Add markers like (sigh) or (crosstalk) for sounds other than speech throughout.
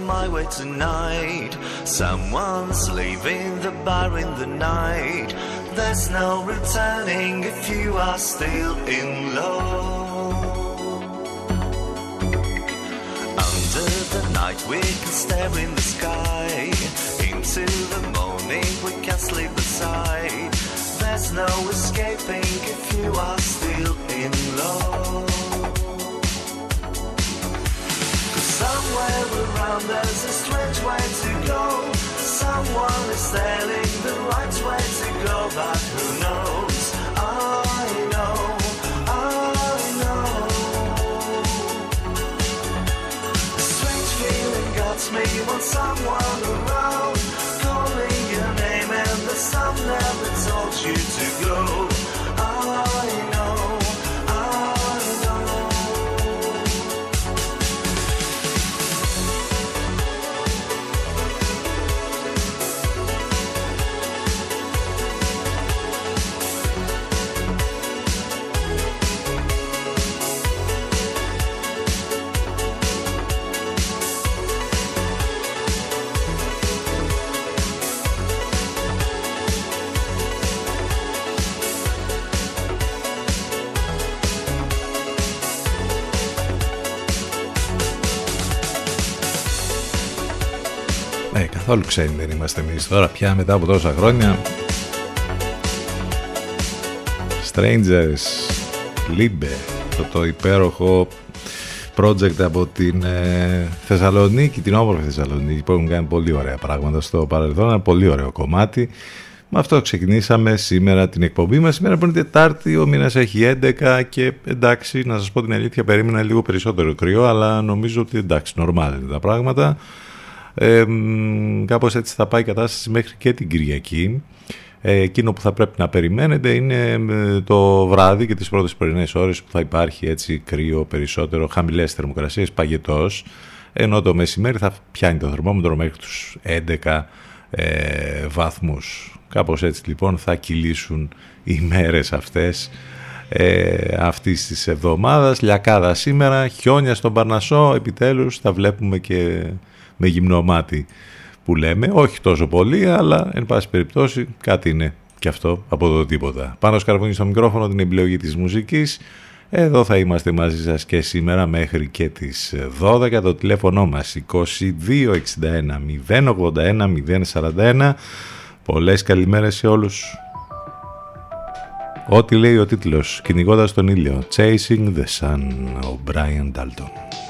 my way tonight. Someone's leaving the bar in the night. There's no returning if you are still in love. Under the night we can stare in the sky. Into the morning we can sleep aside. There's no escaping if you are still in love. Around there's a strange way to go. Someone is telling the right way to go, but who knows? I know, I know. A strange feeling got me when someone around calling your name and the sun never told you to go. Καθόλου ξένοι δεν είμαστε εμείς τώρα πια μετά από τόσα χρόνια. Strangers, Libe, το, το υπέροχο project από την ε, Θεσσαλονίκη, την όμορφη Θεσσαλονίκη που έχουν κάνει πολύ ωραία πράγματα στο παρελθόν, ένα πολύ ωραίο κομμάτι. Με αυτό ξεκινήσαμε σήμερα την εκπομπή μας. Σήμερα που είναι Τετάρτη, ο μήνας έχει 11 και εντάξει, να σας πω την αλήθεια, περίμενα λίγο περισσότερο κρύο, αλλά νομίζω ότι εντάξει, νορμάλ είναι τα πράγματα. Ε, μ, κάπως έτσι θα πάει η κατάσταση μέχρι και την Κυριακή. Ε, εκείνο που θα πρέπει να περιμένετε είναι ε, το βράδυ και τις πρώτες πρωινές ώρες που θα υπάρχει έτσι κρύο περισσότερο, χαμηλές θερμοκρασίες, παγετός, ενώ το μεσημέρι θα πιάνει το θερμόμετρο μέχρι τους 11 ε, βαθμούς. Κάπως έτσι λοιπόν θα κυλήσουν οι μέρες αυτές ε, αυτής της εβδομάδας. Λιακάδα σήμερα, χιόνια στον Παρνασσό, επιτέλους θα βλέπουμε και με γυμνό μάτι που λέμε, όχι τόσο πολύ, αλλά εν πάση περιπτώσει κάτι είναι και αυτό από το τίποτα. Πάνω σκαρβούνι στο μικρόφωνο την επιλογή της μουσικής. Εδώ θα είμαστε μαζί σας και σήμερα μέχρι και τις 12. Το τηλέφωνο μας 2261 081 041. Πολλές καλημέρες σε όλους. Ό,τι λέει ο τίτλος, κυνηγώντας τον ήλιο, Chasing the Sun, ο Brian Dalton.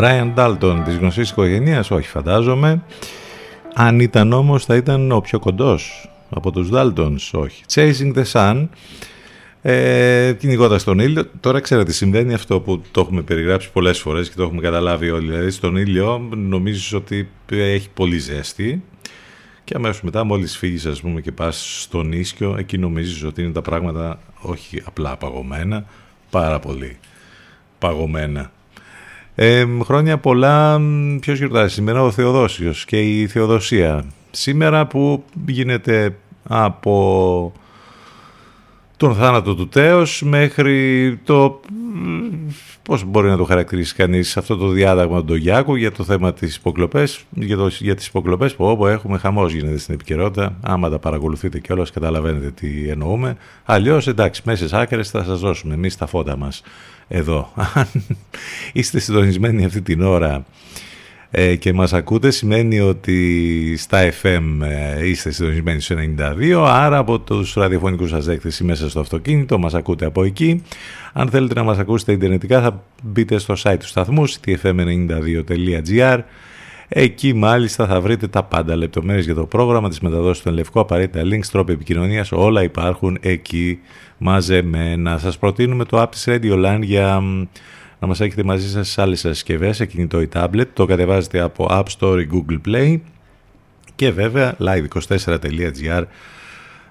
Brian Dalton της γνωστής οικογένειας, όχι φαντάζομαι. Αν ήταν όμως θα ήταν ο πιο κοντός από τους Daltons, όχι. Chasing the Sun, ε, κυνηγώντα τον ήλιο. Τώρα ξέρετε, συμβαίνει αυτό που το έχουμε περιγράψει πολλές φορές και το έχουμε καταλάβει όλοι. Δηλαδή, στον ήλιο νομίζεις ότι έχει πολύ ζέστη. Και αμέσως μετά, μόλις φύγεις, ας πούμε, και πας στον ίσιο, εκεί νομίζεις ότι είναι τα πράγματα όχι απλά παγωμένα, πάρα πολύ παγωμένα. Ε, χρόνια πολλά, ποιος γιορτάζει σήμερα, ο Θεοδόσιος και η Θεοδοσία. Σήμερα που γίνεται από τον θάνατο του Τέος μέχρι το πώς μπορεί να το χαρακτηρίσει κανείς αυτό το διάταγμα του Γιάκου για το θέμα της υποκλοπές για, το, για τις υποκλοπές που όπου έχουμε χαμός γίνεται στην επικαιρότητα. Άμα τα παρακολουθείτε και όλος καταλαβαίνετε τι εννοούμε. Αλλιώς εντάξει μέσες άκρες θα σας δώσουμε εμείς τα φώτα μας εδώ. Αν είστε συντονισμένοι αυτή την ώρα ε, και μας ακούτε σημαίνει ότι στα FM ε, είστε συντονισμένοι στο 92 άρα από τους ραδιοφωνικούς σας δέκτες ή μέσα στο αυτοκίνητο μας ακούτε από εκεί. Αν θέλετε να μας ακούσετε ιντερνετικά θα μπείτε στο site του σταθμού ctfm92.gr Εκεί μάλιστα θα βρείτε τα πάντα λεπτομέρειες για το πρόγραμμα της μεταδόσης του Λευκό, απαραίτητα links, τρόποι επικοινωνίας, όλα υπάρχουν εκεί μαζεμένα. Σας προτείνουμε το app της Radio Land για να μας έχετε μαζί σας σε άλλες συσκευές, σε κινητό ή tablet. Το κατεβάζετε από App Store ή Google Play και βέβαια live24.gr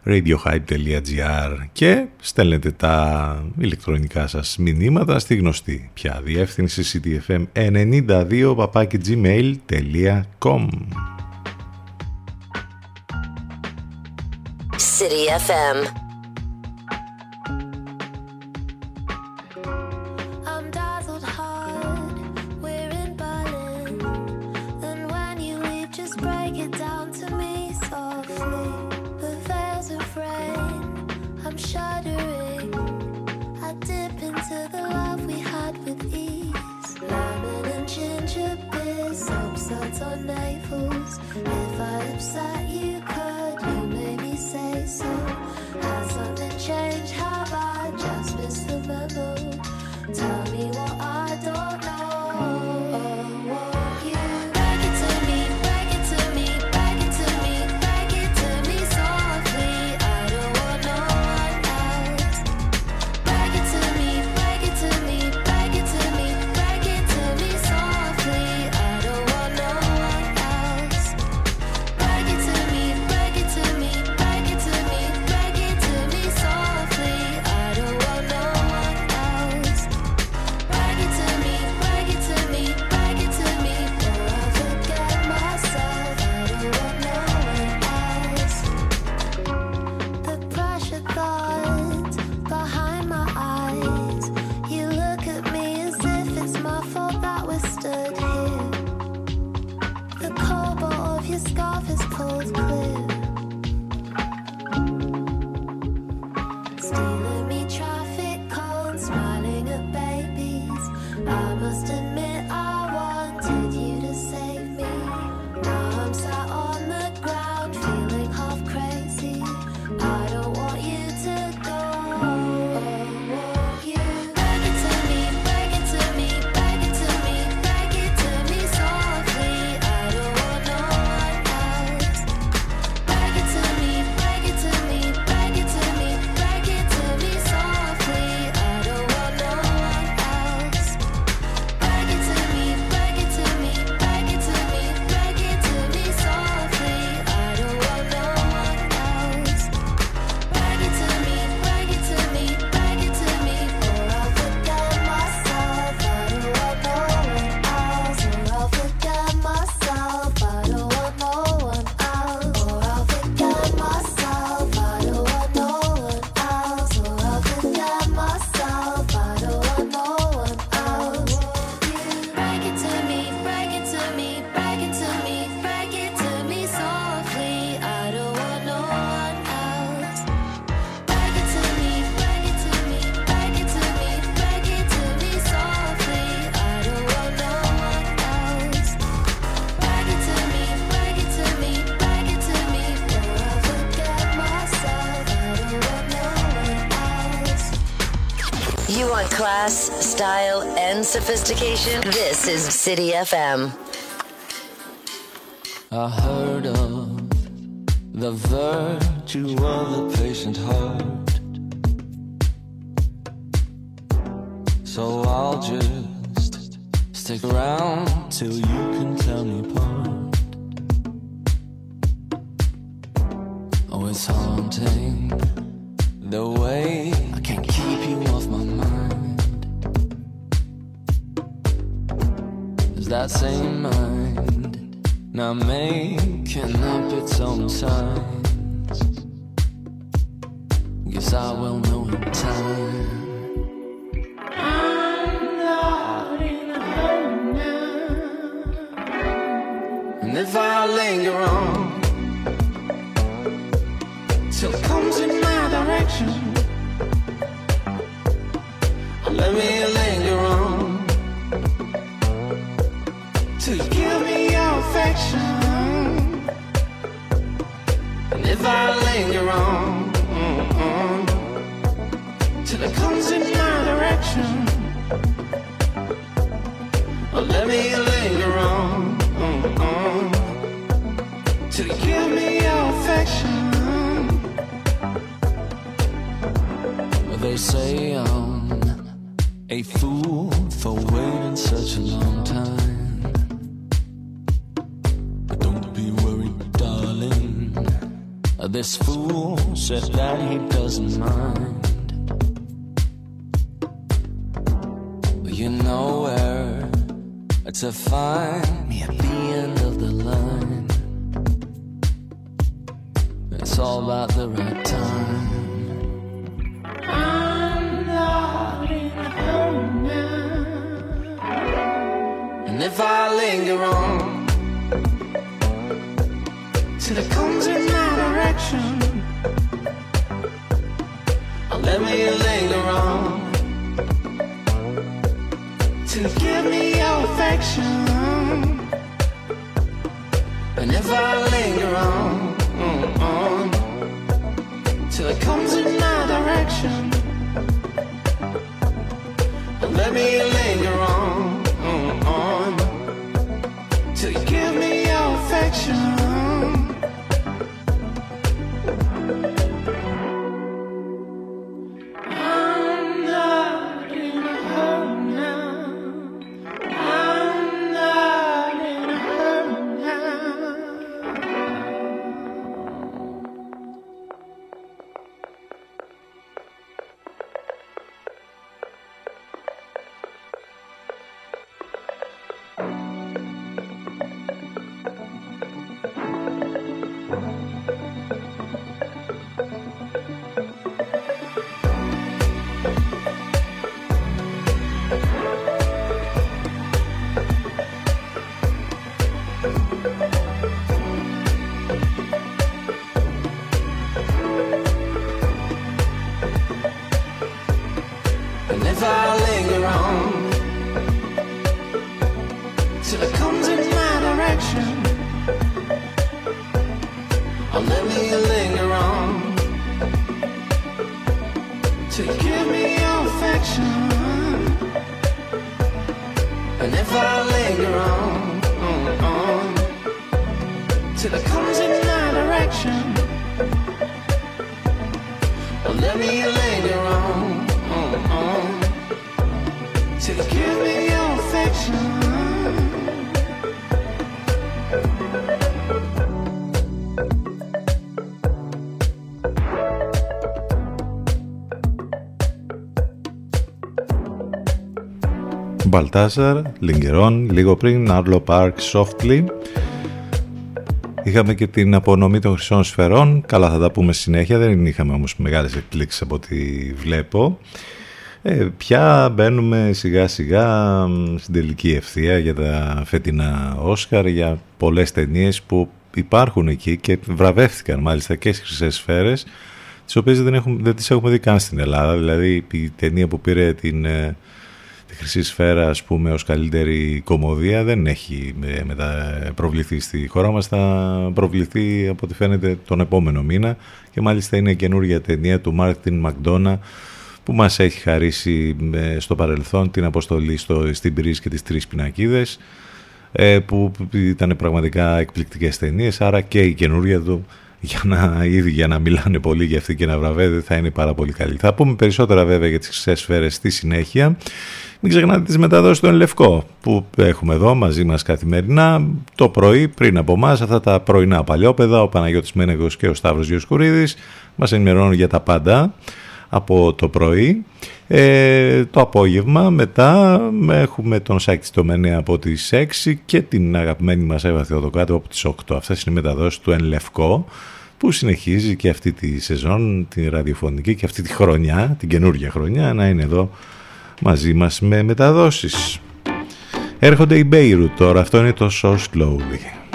radiohype.gr και στέλνετε τα ηλεκτρονικά σας μηνύματα στη γνωστή πια διεύθυνση ctfm92 papakigmail.com City FM. Sophistication. This is City FM. I heard of the virtue of the patient heart. Same mind now making up its own signs? To find Μπαλτάζαρ, Λιγκερόν, λίγο πριν, Άρλο Πάρκ, Softly. Είχαμε και την απονομή των χρυσών σφαιρών. Καλά θα τα πούμε στη συνέχεια. Δεν είχαμε όμως μεγάλες εκπλήξεις από ό,τι βλέπω. Ε, πια μπαίνουμε σιγά σιγά στην τελική ευθεία για τα φετινά Όσκαρ για πολλές ταινίες που υπάρχουν εκεί και βραβεύτηκαν μάλιστα και στις χρυσές σφαίρες τις οποίες δεν, έχουμε, δεν τις έχουμε δει καν στην Ελλάδα. Δηλαδή η ταινία που πήρε την, ε, τη χρυσή σφαίρα ας πούμε ως καλύτερη κομμωδία δεν έχει ε, μετα... προβληθεί στη χώρα μας θα προβληθεί από ό,τι φαίνεται τον επόμενο μήνα και μάλιστα είναι καινούργια ταινία του Μάρτιν Μακδόνα που μας έχει χαρίσει ε, στο παρελθόν την αποστολή στο, στην Πυρής και τις Τρεις Πινακίδες ε, που ήταν πραγματικά εκπληκτικές ταινίες, άρα και η καινούρια του για να, ήδη για να μιλάνε πολύ για αυτή και να βραβεύεται θα είναι πάρα πολύ καλή. Θα πούμε περισσότερα βέβαια για τις χρυσές σφαίρες στη συνέχεια. Μην ξεχνάτε τις μεταδόσεις του Λευκό που έχουμε εδώ μαζί μας καθημερινά το πρωί πριν από εμάς αυτά τα πρωινά παλιόπαιδα ο Παναγιώτης Μένεγος και ο Σταύρος Γιοσκουρίδης μας ενημερώνουν για τα πάντα από το πρωί. Ε, το απόγευμα μετά έχουμε τον Σάκη Στομενέα από τις 6 και την αγαπημένη μας Εύα Θεοδοκάτου από τις 8. Αυτές είναι οι μεταδόσεις του Εν Λευκό που συνεχίζει και αυτή τη σεζόν, την ραδιοφωνική και αυτή τη χρονιά, την καινούργια χρονιά, να είναι εδώ μαζί μας με μεταδόσεις. Έρχονται οι Beirut τώρα, αυτό είναι το So Slowly.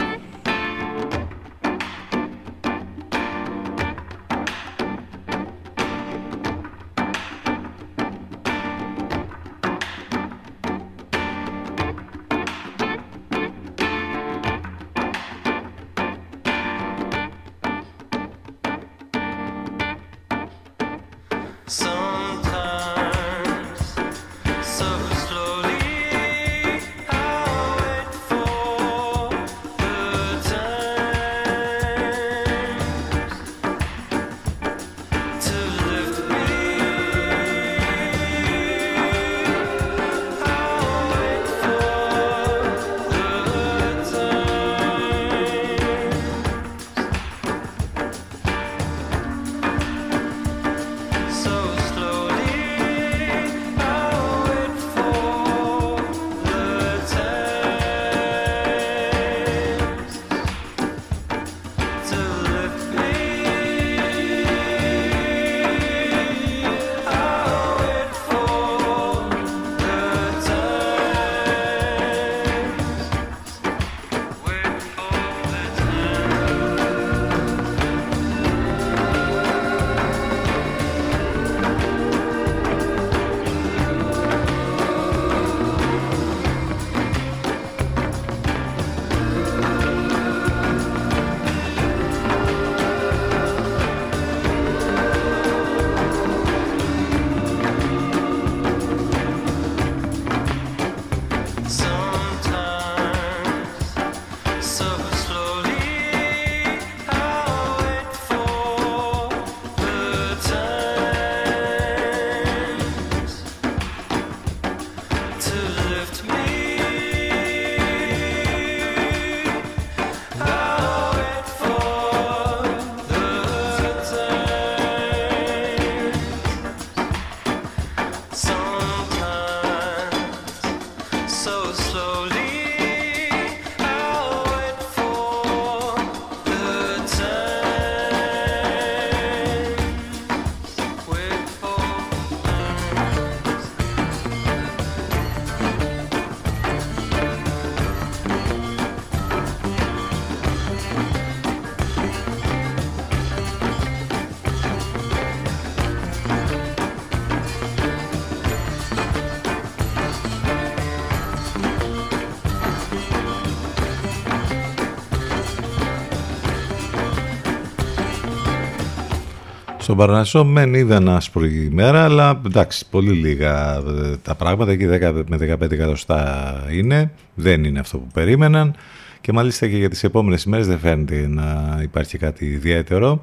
Στον Παρνασσό μεν είδαν άσπρη ημέρα, αλλά εντάξει, πολύ λίγα ε, τα πράγματα, εκεί 10 με 15 εκατοστά είναι, δεν είναι αυτό που περίμεναν και μάλιστα και για τις επόμενες ημέρες δεν φαίνεται να υπάρχει κάτι ιδιαίτερο.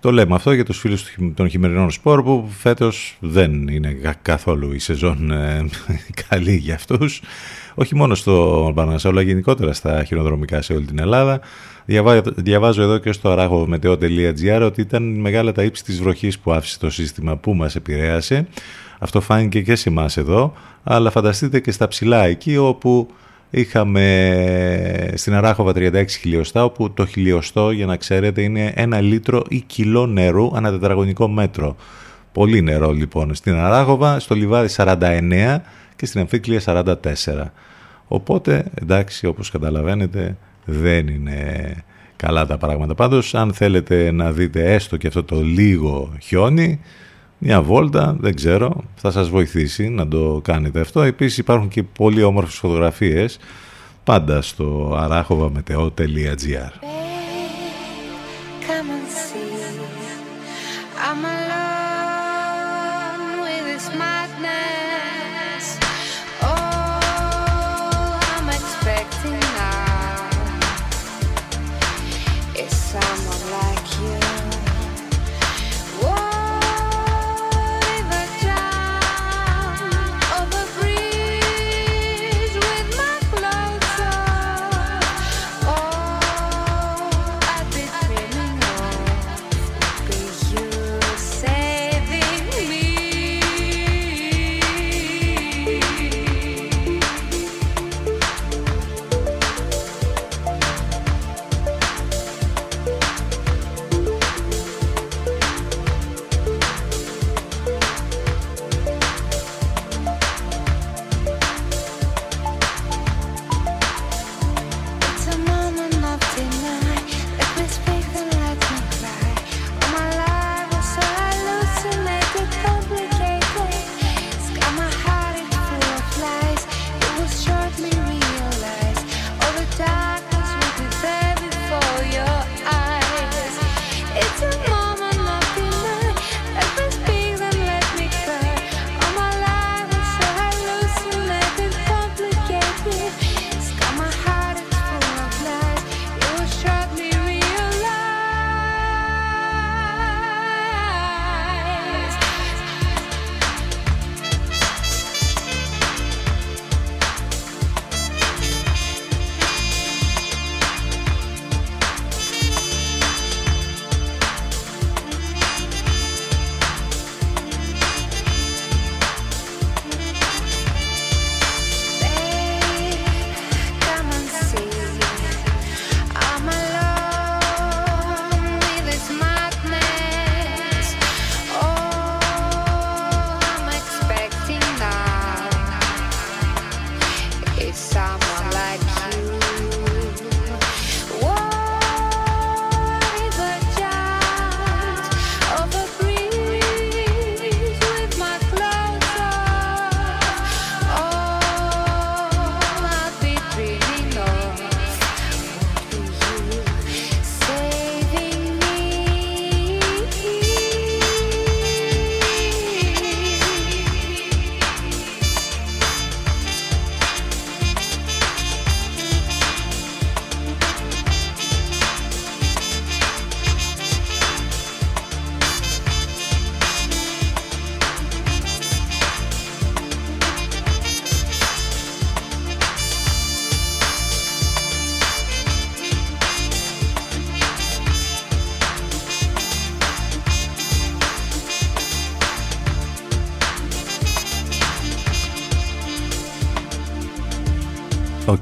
Το λέμε αυτό για τους φίλους του χει- των χειμερινών σπορ που φέτος δεν είναι κα- καθόλου η σεζόν ε, (laughs) καλή για αυτούς. Όχι μόνο στο Παρνασσό, αλλά γενικότερα στα χειροδρομικά σε όλη την Ελλάδα. Διαβά- διαβάζω εδώ και στο aragomετeo.gr ότι ήταν μεγάλα τα ύψη της βροχής που άφησε το σύστημα που μας επηρέασε. Αυτό φάνηκε και σε εμάς εδώ, αλλά φανταστείτε και στα ψηλά εκεί όπου είχαμε στην Αράχοβα 36 χιλιοστά, όπου το χιλιοστό, για να ξέρετε, είναι ένα λίτρο ή κιλό νερού ανά τετραγωνικό μέτρο. Πολύ νερό λοιπόν στην Αράχοβα, στο Λιβάδι 49 και στην Αμφίκλια 44. Οπότε, εντάξει, όπως καταλαβαίνετε, δεν είναι καλά τα πράγματα. Πάντως, αν θέλετε να δείτε έστω και αυτό το λίγο χιόνι, μια βόλτα, δεν ξέρω, θα σας βοηθήσει να το κάνετε αυτό. Επίσης υπάρχουν και πολύ όμορφες φωτογραφίες πάντα στο arachovameteo.gr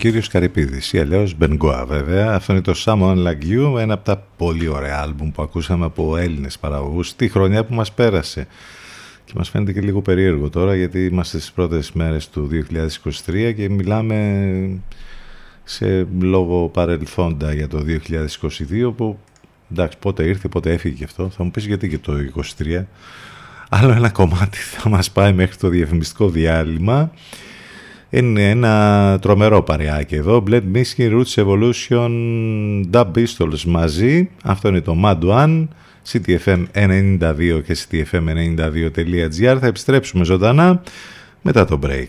κύριος Καρυπίδης ή αλλιώς Μπενγκόα βέβαια. Αυτό είναι το Someone Like You, ένα από τα πολύ ωραία άλμπουμ που ακούσαμε από Έλληνες παραγωγούς τη χρονιά που μας πέρασε. Και μας φαίνεται και λίγο περίεργο τώρα γιατί είμαστε στις πρώτες μέρες του 2023 και μιλάμε σε λόγο παρελθόντα για το 2022 που εντάξει πότε ήρθε πότε έφυγε και αυτό θα μου πεις γιατί και το 2023 άλλο ένα κομμάτι θα μας πάει μέχρι το διαφημιστικό διάλειμμα είναι ένα τρομερό παρεάκι εδώ. Blend Misky, Roots Evolution, Dub Pistols μαζί. Αυτό είναι το Mad One. CTFM 92 και CTFM92.gr. Θα επιστρέψουμε ζωντανά μετά το break.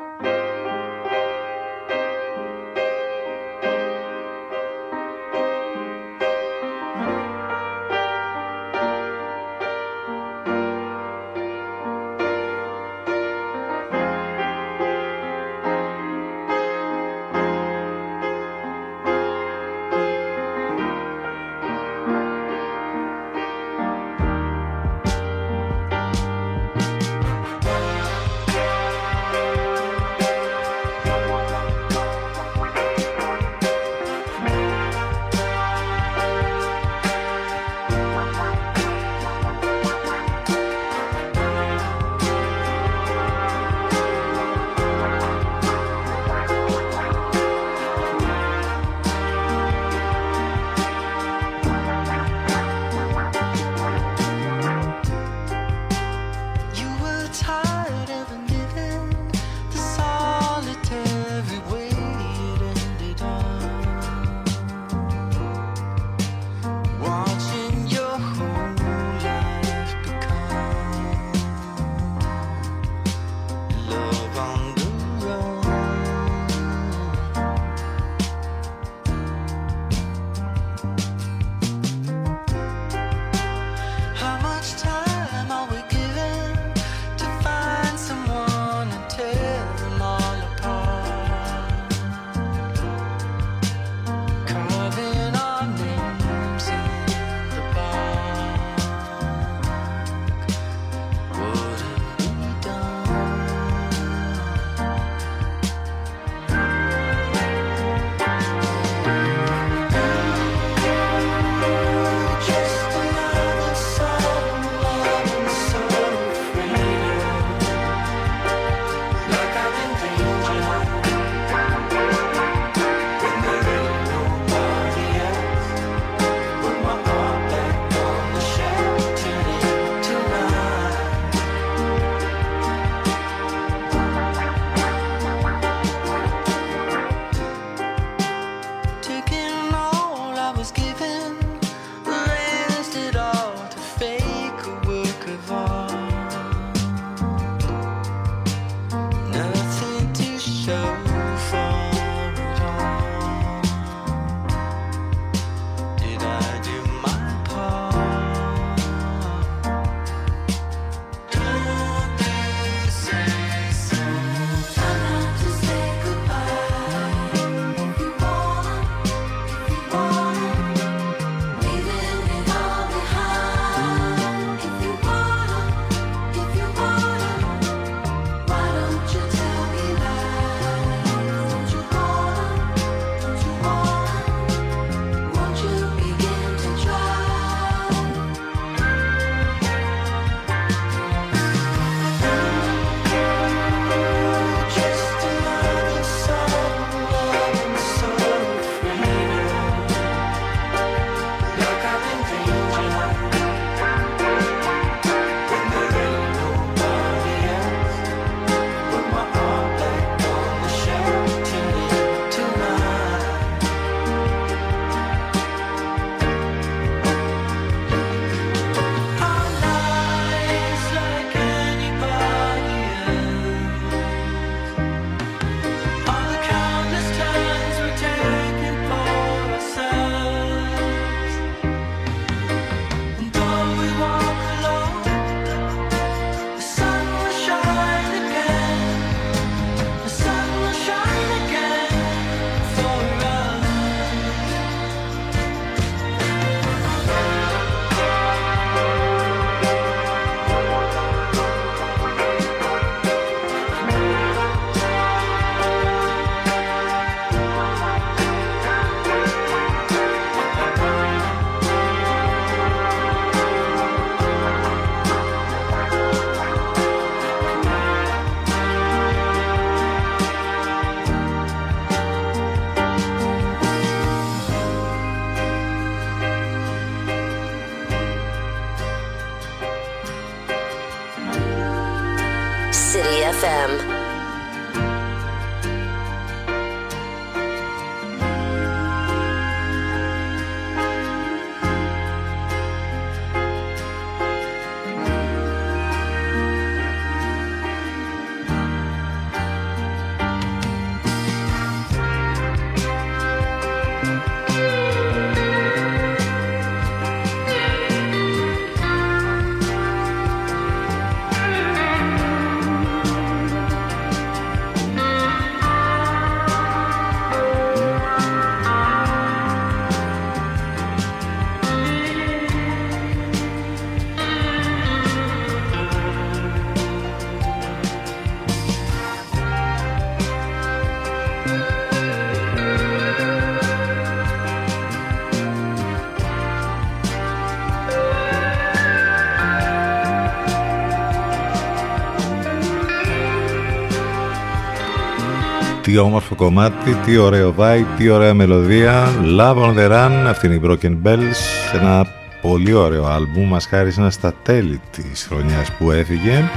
Τι όμορφο κομμάτι, τι ωραίο vibe, τι ωραία μελωδία. Love on the Run, αυτή είναι η Broken Bells. Ένα πολύ ωραίο άλμπουμ, μας χάρισε στα τέλη της χρονιάς που έφυγε.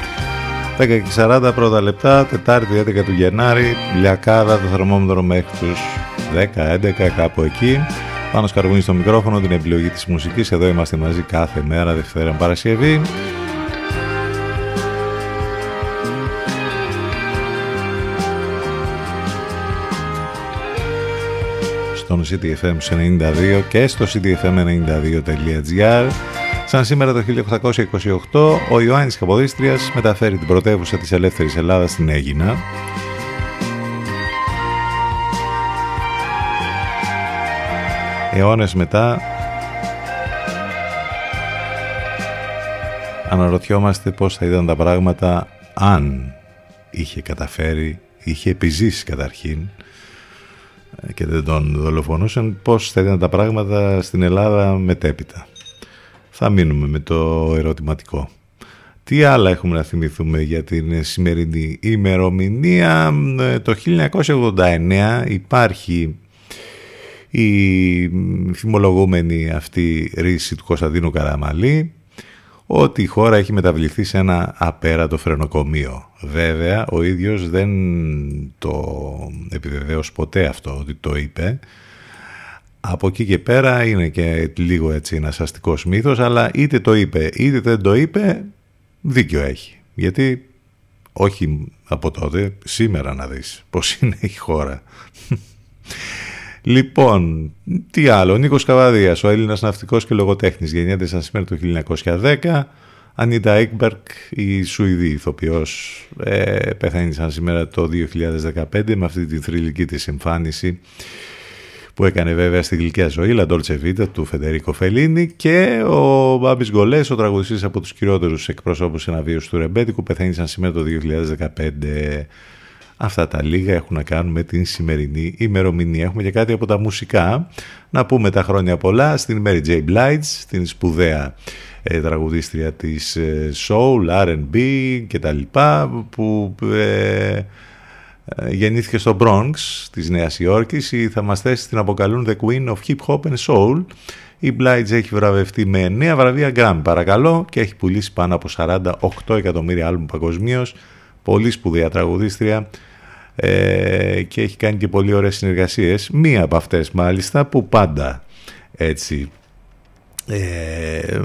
10 και 40 πρώτα λεπτά, Τετάρτη 11 του Γενάρη, λιακάδα το θερμόμετρο μέχρι τους 10-11 κάπου εκεί. Πάνω σκαρβούνι στο μικρόφωνο, την επιλογή της μουσικής. Εδώ είμαστε μαζί κάθε μέρα, Δευτέρα με Παρασκευή. Στον CTFM 92 και στο ctfm92.gr Σαν σήμερα το 1828, ο Ιωάννης Καποδίστριας μεταφέρει την πρωτεύουσα της ελεύθερης Ελλάδας στην Αίγινα. Αιώνες μετά αναρωτιόμαστε πώς θα ήταν τα πράγματα αν είχε καταφέρει, είχε επιζήσει καταρχήν και δεν τον δολοφονούσαν, πώς θα ήταν τα πράγματα στην Ελλάδα μετέπειτα. Θα μείνουμε με το ερωτηματικό. Τι άλλα έχουμε να θυμηθούμε για την σημερινή ημερομηνία; Το 1989 υπάρχει η θυμολογούμενη αυτή ρίση του Κωνσταντίνου Καραμαλή ότι η χώρα έχει μεταβληθεί σε ένα απέρατο φρενοκομείο. Βέβαια, ο ίδιος δεν το επιβεβαίωσε ποτέ αυτό ότι το είπε. Από εκεί και πέρα είναι και λίγο έτσι ένας αστικός μύθος, αλλά είτε το είπε είτε δεν το είπε, δίκιο έχει. Γιατί όχι από τότε, σήμερα να δεις πώς είναι η χώρα. Λοιπόν, τι άλλο. Ο Νίκος Καβαδίας, ο Έλληνας ναυτικός και λογοτέχνης, γεννιέται σαν σήμερα το 1910. Ανίτα Έκμπερκ, η Σουηδή ηθοποιός, ε, πεθαίνει σαν σήμερα το 2015 με αυτή τη θρηλυκή της εμφάνιση που έκανε βέβαια στη γλυκιά ζωή, La Dolce Vita του Φεντερίκο Φελίνη και ο Μπάμπης Γκολές, ο τραγουδιστής από τους κυριότερους εκπροσώπους αναβίωσης του Ρεμπέτικου, πεθαίνει σαν σήμερα το 2015. Αυτά τα λίγα έχουν να κάνουν με την σημερινή ημερομηνία. Έχουμε και κάτι από τα μουσικά. Να πούμε τα χρόνια πολλά στην Mary J. Blige, την σπουδαία ε, τραγουδίστρια της ε, soul, R&B και τα λοιπά, που ε, ε, γεννήθηκε στο Bronx της Νέας Υόρκης. Οι θαυμαστές την αποκαλούν The Queen of Hip Hop and Soul. Η Blige έχει βραβευτεί με 9 βραβεία Grammy, παρακαλώ, και έχει πουλήσει πάνω από 48 εκατομμύρια άλμπουμ παγκοσμίως. Πολύ σπουδαία τραγουδίστρια ε, και έχει κάνει και πολύ ωραίες συνεργασίες. Μία από αυτές μάλιστα που πάντα έτσι ε,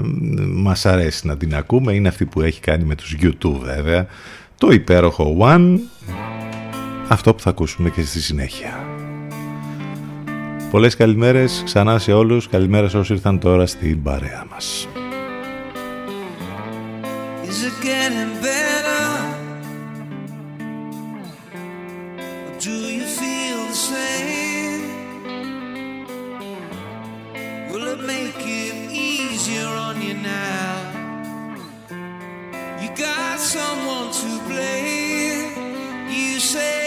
μας αρέσει να την ακούμε είναι αυτή που έχει κάνει με τους YouTube βέβαια. Το υπέροχο One. Αυτό που θα ακούσουμε και στη συνέχεια. Πολλές καλημέρες ξανά σε όλους. Καλημέρα σε όσοι ήρθαν τώρα στην παρέα μας. Is it got someone to blame. You say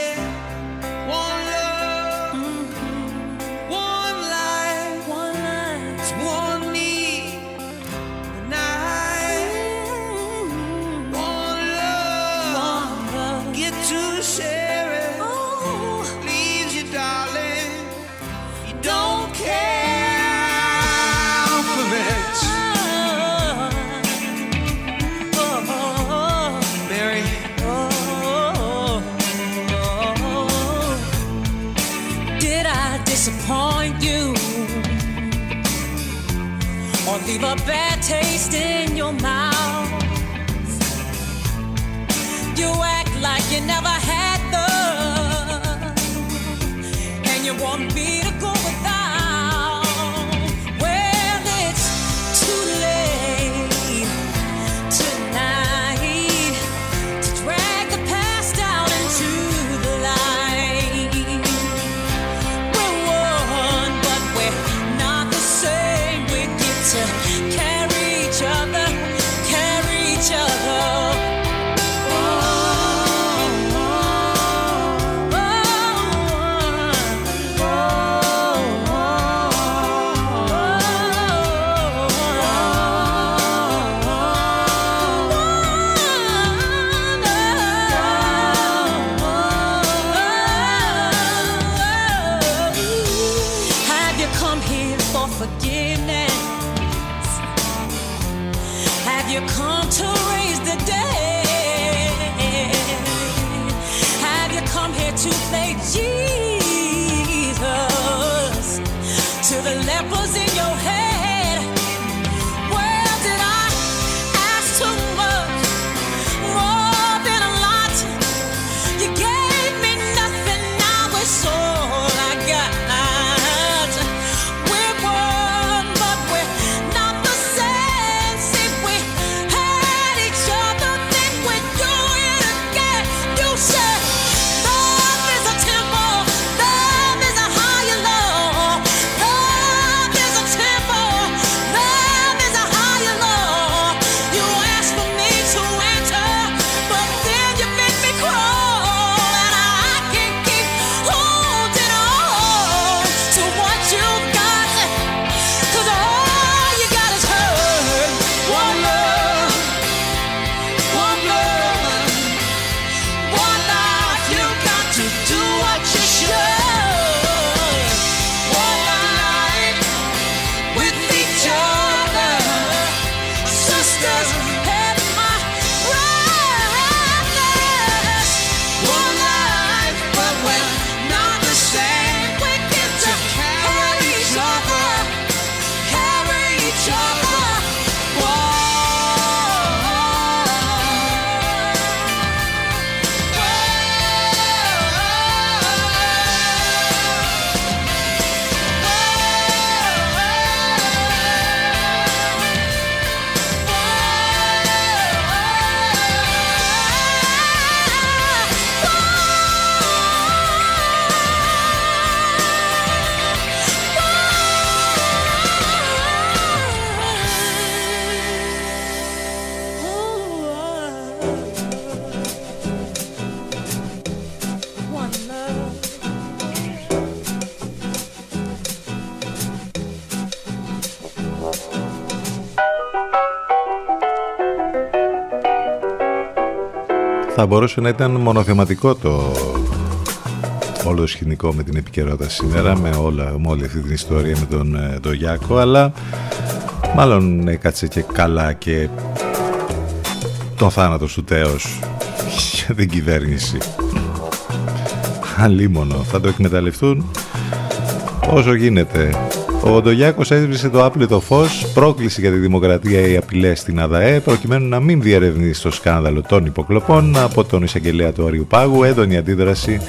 leave a bad taste in your mouth? You act like you never had love, and you want me μπορούσε να ήταν μονοθεματικό το όλο το σκηνικό με την επικαιρότητα σήμερα με, όλα, με όλη αυτή την ιστορία με τον, ε, τον Γιάκο αλλά μάλλον έκατσε και καλά και τον θάνατο του τέος (laughs) για την κυβέρνηση. Αλίμονο θα το εκμεταλλευτούν όσο γίνεται ο Ντογιάκος έσβησε το άπλετο φως, πρόκληση για τη δημοκρατία οι απειλές στην ΑΔΑΕ, προκειμένου να μην διερευνήσει το σκάνδαλο των υποκλοπών από τον εισαγγελέα του Αριού Πάγου, έντονη αντίδραση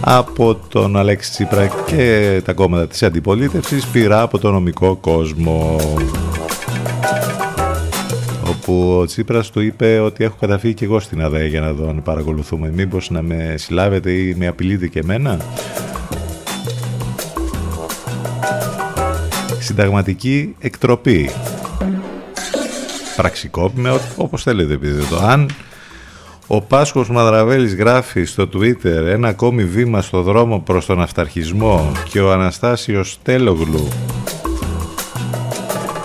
από τον Αλέξη Τσίπρα και τα κόμματα της αντιπολίτευσης, πειρά από τον νομικό κόσμο. Όπου ο Τσίπρας του είπε ότι έχω καταφύγει και εγώ στην ΑΔΑΕ για να τον παρακολουθούμε. Μήπως να με συλλάβετε ή με απειλείτε και εμένα. Συνταγματική εκτροπή. Πραξικόπημα, όπως θέλετε πείτε το. Αν ο Πάσχος Μαδραβέλης γράφει στο Twitter ένα ακόμη βήμα στο δρόμο προς τον αυταρχισμό και ο Αναστάσιος Τέλογλου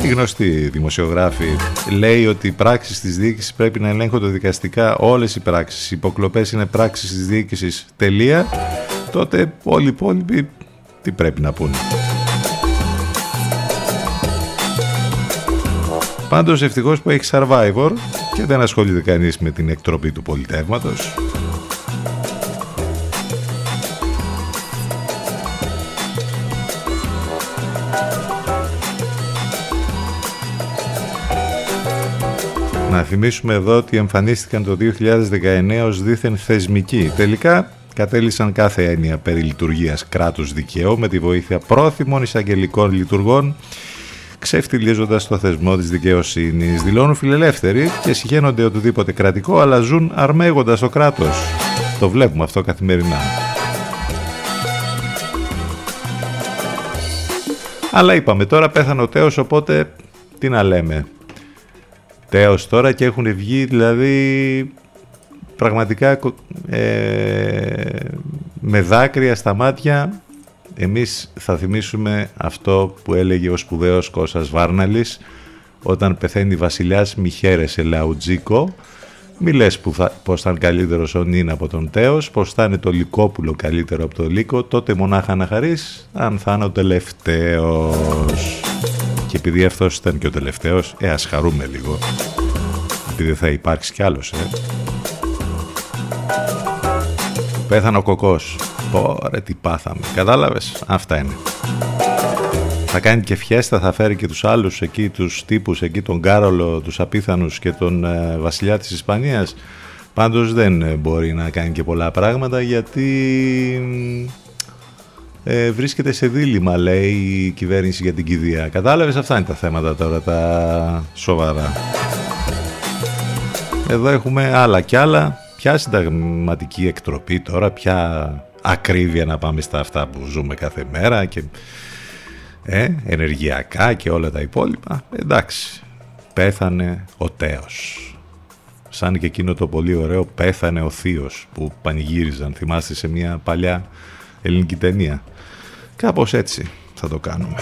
η γνωστή δημοσιογράφη λέει ότι οι πράξεις της διοίκησης πρέπει να ελέγχονται δικαστικά όλες οι πράξεις, οι υποκλοπές είναι πράξεις της διοίκησης τελεία τότε όλοι οι υπόλοιποι τι πρέπει να πούνε. Πάντως ευτυχώς που έχει Survivor και δεν ασχολείται κανείς με την εκτροπή του πολιτεύματος. Να θυμίσουμε εδώ ότι εμφανίστηκαν το 2019 ως δίθεν θεσμικοί. Τελικά κατέλησαν κάθε έννοια περί λειτουργίας κράτους δικαίου με τη βοήθεια πρόθυμων εισαγγελικών λειτουργών ξεφτιλίζοντας το θεσμό της δικαιοσύνης. Δηλώνουν φιλελεύθεροι και συγχαίνονται οτιδήποτε κρατικό αλλά ζουν αρμέγοντας το κράτος. Το βλέπουμε αυτό καθημερινά. Αλλά είπαμε τώρα πέθανε ο Τέος οπότε τι να λέμε. Τέος τώρα και έχουν βγει δηλαδή πραγματικά ε, με δάκρυα στα μάτια εμείς θα θυμίσουμε αυτό που έλεγε ο σπουδαίος Κώστας Βάρναλης όταν πεθαίνει βασιλιάς μη χαίρεσαι Λαουτζίκο μη λες που θα, πως θα είναι καλύτερος ο Νίν από τον Τέος πως θα είναι το Λυκόπουλο καλύτερο από το Λύκο τότε μονάχα να χαρείς αν θα είναι ο τελευταίος και επειδή αυτός ήταν και ο τελευταίος ε ας χαρούμε λίγο επειδή θα υπάρξει κι άλλος ε. Πέθανε ο κοκός. Πόρε τι πάθαμε. Κατάλαβες; Αυτά είναι. Θα κάνει και φιέστα, θα φέρει και τους άλλους εκεί, τους τύπους εκεί, τον Κάρολο, τους απίθανους και τον ε, βασιλιά της Ισπανίας. Πάντως δεν ε, μπορεί να κάνει και πολλά πράγματα γιατί ε, βρίσκεται σε δίλημα, λέει η κυβέρνηση για την κηδεία. Κατάλαβες, αυτά είναι τα θέματα τώρα, τα σοβαρά. Εδώ έχουμε άλλα κι άλλα. Ποια συνταγματική εκτροπή τώρα, ποια ακρίβεια να πάμε στα αυτά που ζούμε κάθε μέρα και ε, ενεργειακά και όλα τα υπόλοιπα. Εντάξει, πέθανε ο Τέος. Σαν και εκείνο το πολύ ωραίο πέθανε ο Θείος που πανηγύριζαν, θυμάστε σε μια παλιά ελληνική ταινία. Κάπως έτσι θα το κάνουμε.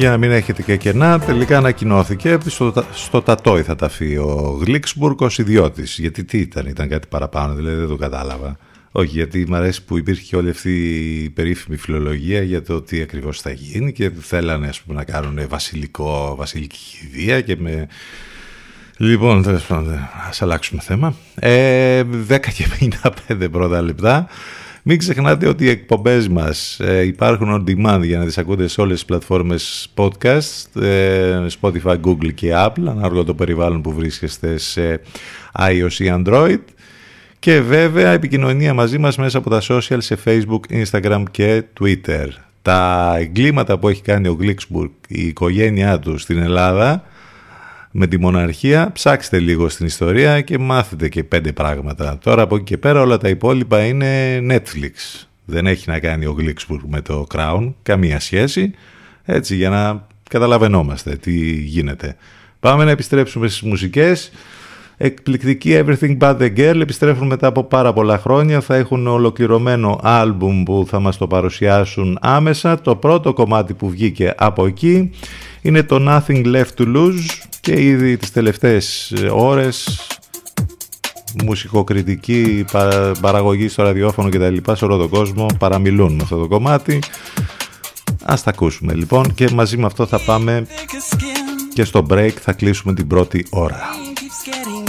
Για να μην έχετε και κενά, τελικά ανακοινώθηκε στο, στο Τατόι θα ταφεί ο Γλίξμπουργκ ως ιδιώτης. Γιατί τι ήταν, ήταν κάτι παραπάνω, δηλαδή δεν το κατάλαβα. Όχι, γιατί μου αρέσει που υπήρχε όλη αυτή η περίφημη φιλολογία για το τι ακριβώς θα γίνει και θέλανε ας πούμε, να κάνουν βασιλικό, βασιλική κηδεία και με... Λοιπόν, τέλος πάντων, ας αλλάξουμε θέμα. Ε, 10 και 55 πρώτα λεπτά. Μην ξεχνάτε ότι οι εκπομπές μας ε, υπάρχουν on demand για να τις ακούτε σε όλες τις πλατφόρμες podcast, ε, Spotify, Google και Apple, ανάλογα το περιβάλλον που βρίσκεστε σε iOS ή Android. Και βέβαια επικοινωνία μαζί μας μέσα από τα social σε Facebook, Instagram και Twitter. Τα εγκλήματα που έχει κάνει ο Γκλίξμπουργκ, η οικογένειά του στην Ελλάδα, με τη μοναρχία, ψάξτε λίγο στην ιστορία και μάθετε και πέντε πράγματα. Τώρα από εκεί και πέρα όλα τα υπόλοιπα είναι Netflix. Δεν έχει να κάνει ο Γκλίξμπουργκ με το Crown, καμία σχέση. Έτσι για να καταλαβαίνόμαστε τι γίνεται. Πάμε να επιστρέψουμε στις μουσικές. Εκπληκτική Everything But The Girl επιστρέφουν μετά από πάρα πολλά χρόνια. Θα έχουν ολοκληρωμένο άλμπουμ που θα μας το παρουσιάσουν άμεσα. Το πρώτο κομμάτι που βγήκε από εκεί είναι το Nothing Left To Lose και ήδη τις τελευταίες ώρες μουσικοκριτική πα- παραγωγή στο ραδιόφωνο και τα λοιπά σε όλο τον κόσμο παραμιλούν με αυτό το κομμάτι. Ας τα ακούσουμε λοιπόν και μαζί με αυτό θα πάμε και στο break θα κλείσουμε την πρώτη ώρα.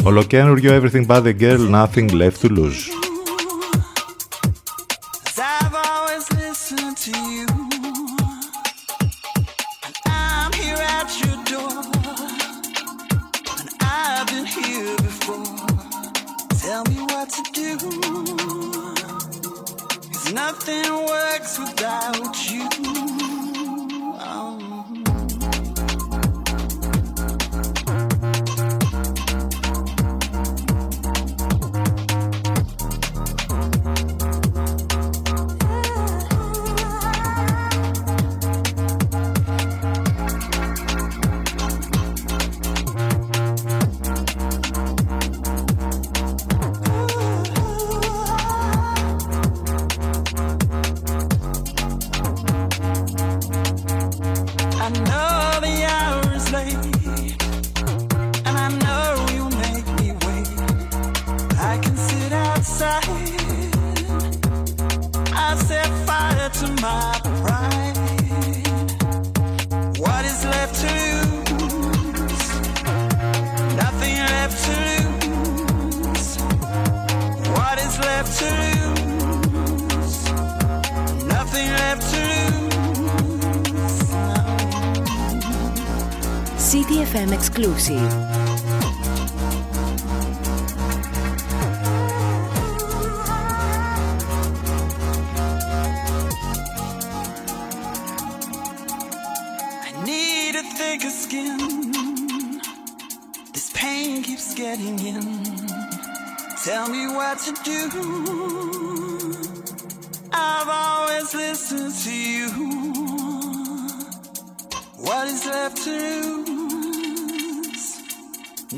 Ολοκένουργιο Everything But The Girl, Nothing Left To Lose. Nothing works without you. City.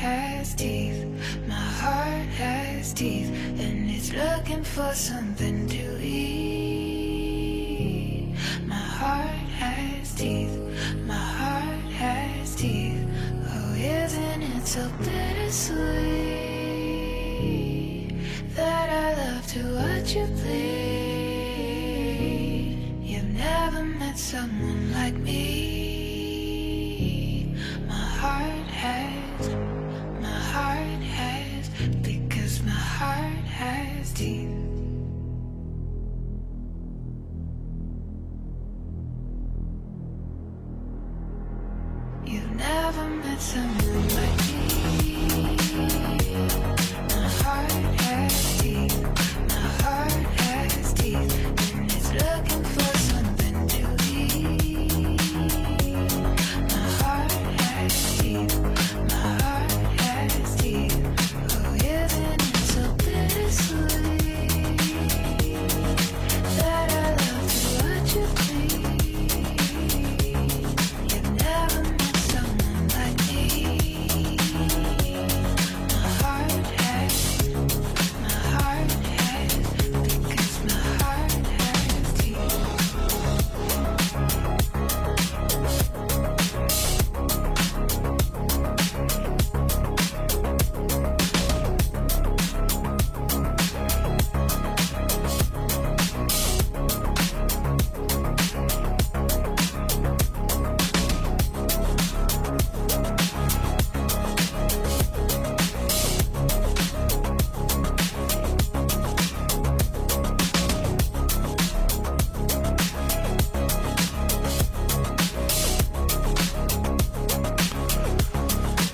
has teeth, my heart has teeth, and it's looking for something to eat.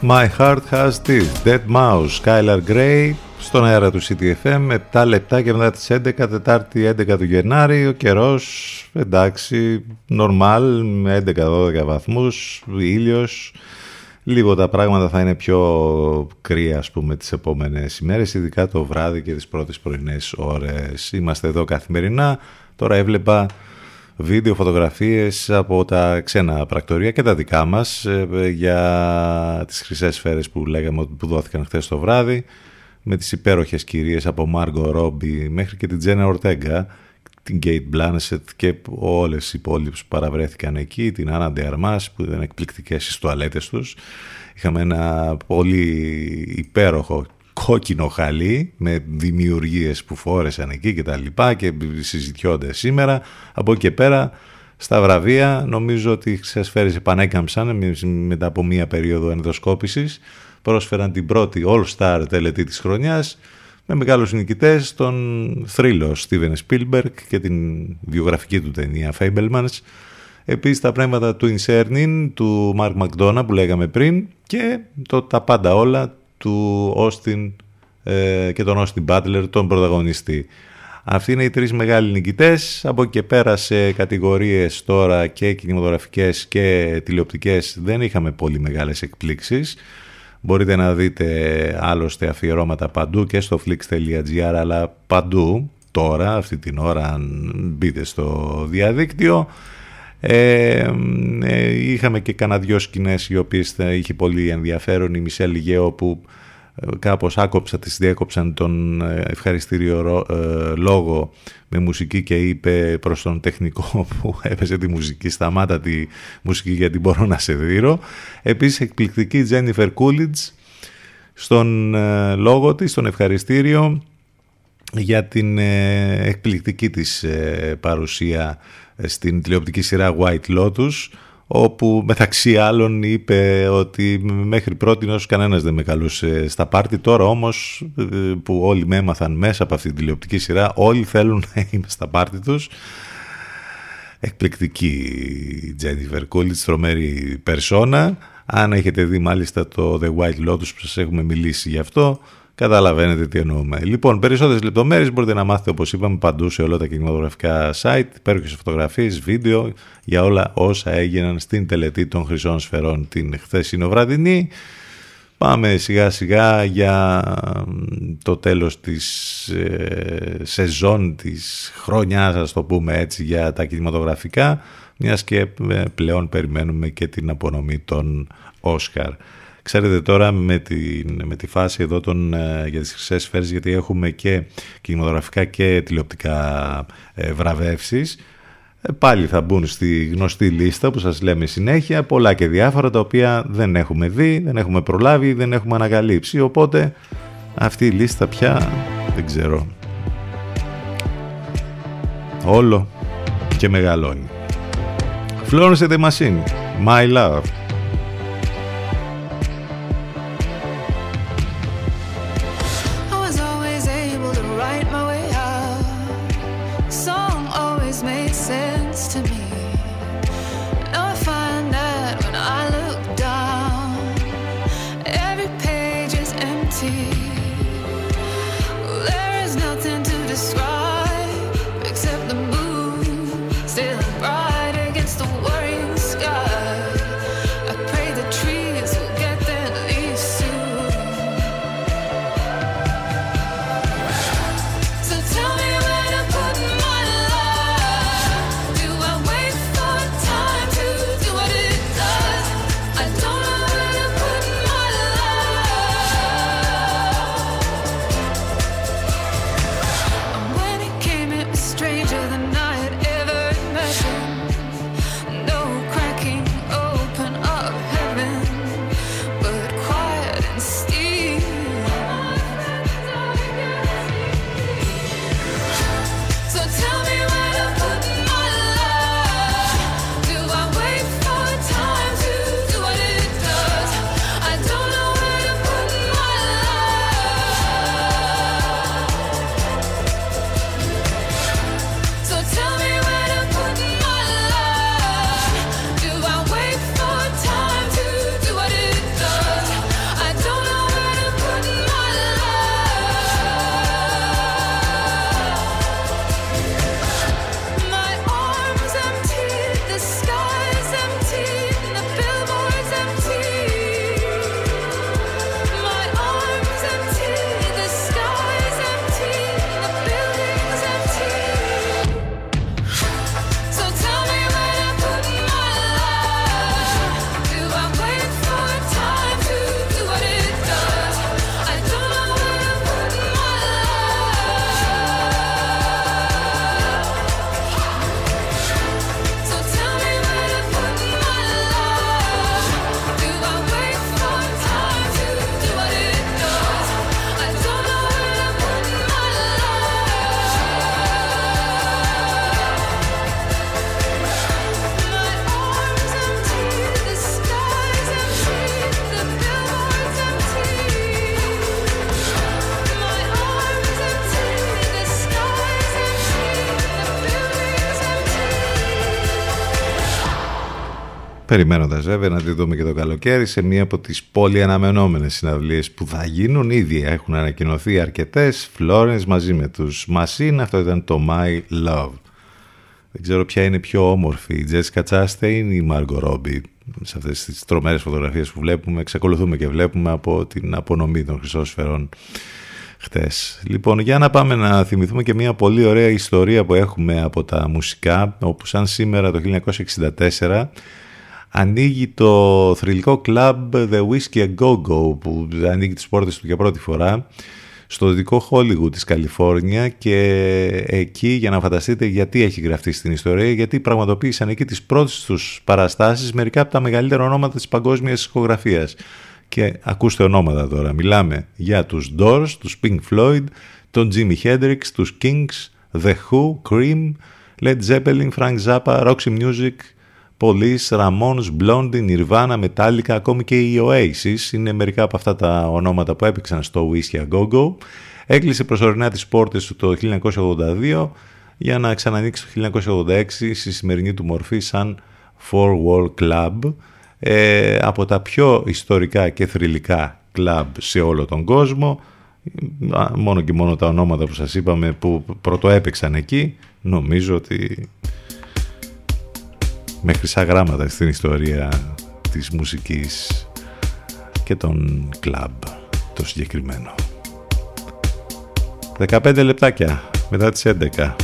My Heart Has this. Dead Mouse, Skylar Grey, στον αέρα του CTFM, 7 λεπτά και μετά τις 11, Τετάρτη 11 του Γενάρη, ο καιρός εντάξει, normal με 11-12 βαθμούς, ήλιος, λίγο τα πράγματα θα είναι πιο κρύα ας πούμε τις επόμενες ημέρες, ειδικά το βράδυ και τις πρώτες πρωινές ώρες. Είμαστε εδώ καθημερινά, τώρα έβλεπα βίντεο, φωτογραφίες από τα ξένα πρακτορία και τα δικά μας ε, για τις χρυσές σφαίρες που λέγαμε που δόθηκαν χθες το βράδυ με τις υπέροχες κυρίες από Μάργκο Ρόμπι μέχρι και την Τζένα Ορτέγκα την Κέιτ Μπλάνσετ και όλες οι υπόλοιπες που παραβρέθηκαν εκεί, την Άννα Ντεαρμάς που ήταν εκπληκτικές στις τουαλέτες τους. Είχαμε ένα πολύ υπέροχο κόκκινο χαλί με δημιουργίες που φόρεσαν εκεί και τα λοιπά και συζητιόνται σήμερα. Από εκεί και πέρα στα βραβεία νομίζω ότι ξεσφαίρες επανέκαμψαν μετά από μία περίοδο ενδοσκόπησης. Πρόσφεραν την πρώτη All-Star τελετή της χρονιάς με μεγάλους νικητές τον θρύλο Steven Spielberg και την βιογραφική του ταινία Fablemans. Επίσης τα πνεύματα του Incernin, του Mark McDonough που λέγαμε πριν και το τα πάντα όλα του Austin ε, και τον Austin Butler, τον πρωταγωνιστή. Αυτοί είναι οι τρεις μεγάλοι νικητές. Από εκεί και πέρα σε κατηγορίες τώρα και κινηματογραφικές και τηλεοπτικές δεν είχαμε πολύ μεγάλες εκπλήξεις. Μπορείτε να δείτε άλλωστε αφιερώματα παντού και στο flix.gr αλλά παντού τώρα, αυτή την ώρα αν μπείτε στο διαδίκτυο. Ε, ε, είχαμε και κανένα δυο σκηνές οι οποίες θα είχε πολύ ενδιαφέρον. Η Μισελ Λιγέο που ε, κάπως άκοψα, τις διέκοψαν τον ε, ευχαριστήριο ρο- ε, λόγο με μουσική και είπε προς τον τεχνικό (laughs) που έπαιζε τη μουσική σταμάτα τη μουσική γιατί μπορώ να σε δείρω επίσης εκπληκτική Jennifer Coolidge στον ε, λόγο της, στον ευχαριστήριο για την ε, εκπληκτική της ε, παρουσία ε, στην τηλεοπτική σειρά White Lotus όπου μεταξύ άλλων είπε ότι μέχρι πρώτη όσο κανένας δεν με καλούσε στα πάρτι. Τώρα όμως ε, που όλοι με έμαθαν μέσα από αυτή την τηλεοπτική σειρά όλοι θέλουν να είμαι στα πάρτι τους. Εκπληκτική η Jennifer Coolidge, τρομερή περσόνα. Αν έχετε δει μάλιστα το The White Lotus που σας έχουμε μιλήσει γι' αυτό Καταλαβαίνετε τι εννοούμε. Λοιπόν, περισσότερες λεπτομέρειες μπορείτε να μάθετε όπως είπαμε παντού σε όλα τα κινηματογραφικά site, υπέροχες φωτογραφίες, βίντεο για όλα όσα έγιναν στην τελετή των Χρυσών Σφαιρών την χθεσινό βραδινή. Πάμε σιγά σιγά για το τέλος της ε, σεζόν της χρονιάς, ας το πούμε έτσι, για τα κινηματογραφικά, μιας και ε, πλέον περιμένουμε και την απονομή των Όσκαρ. Ξέρετε τώρα με τη, με τη φάση εδώ των, ε, για τις χρυσές σφαίρες, γιατί έχουμε και κινηματογραφικά και τηλεοπτικά ε, βραβεύσεις, ε, πάλι θα μπουν στη γνωστή λίστα που σας λέμε συνέχεια, πολλά και διάφορα τα οποία δεν έχουμε δει, δεν έχουμε προλάβει, δεν έχουμε ανακαλύψει, οπότε αυτή η λίστα πια δεν ξέρω. Όλο και μεγαλώνει. Florence and the Machine, My Love. Περιμένοντας βέβαια να τη δούμε και το καλοκαίρι σε μία από τις πολύ αναμενόμενες συναυλίες που θα γίνουν. Ήδη έχουν ανακοινωθεί αρκετές Florence μαζί με τους Machine αυτό ήταν το My Love. Δεν ξέρω ποια είναι πιο όμορφη η Jessica Chastain ή η Margot Robbie. Σε αυτές τις τρομέρες φωτογραφίες που βλέπουμε εξακολουθούμε και βλέπουμε από την απονομή των χρυσόσφαιρων χτες. Λοιπόν, για να πάμε να θυμηθούμε και μια πολύ ωραία ιστορία που έχουμε από τα μουσικά, όπου σαν σήμερα το 1964 ανοίγει το θρηλυκό κλαμπ The Whiskey A Go Go που ανοίγει τις πόρτες του για πρώτη φορά στο δυτικό Hollywood της Καλιφόρνια και εκεί για να φανταστείτε γιατί έχει γραφτεί στην ιστορία γιατί πραγματοποίησαν εκεί τις πρώτες τους παραστάσεις μερικά από τα μεγαλύτερα ονόματα της παγκόσμιας ηχογραφίας. Και ακούστε ονόματα τώρα. Μιλάμε για τους Doors, τους Pink Floyd τον Jimi Hendrix, τους Kings The Who, Cream Led Zeppelin, Frank Zappa, Roxy Music Police, Ramones, Blondie, Nirvana, Metallica, ακόμη και η Oasis είναι μερικά από αυτά τα ονόματα που έπαιξαν στο Whiskey A Go Go. Έκλεισε προσωρινά τις πόρτες του το 1982 για να ξανανοίξει το 1986 στη σημερινή του μορφή σαν Four Wall Club ε, από τα πιο ιστορικά και θρηλυκά κλαμπ σε όλο τον κόσμο μόνο και μόνο τα ονόματα που σας είπαμε που πρωτοέπαιξαν εκεί νομίζω ότι με χρυσά γράμματα στην ιστορία της μουσικής και των κλαμπ το συγκεκριμένο. 15 λεπτάκια μετά τις 11.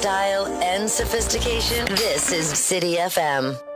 style and sophistication. This is City FM.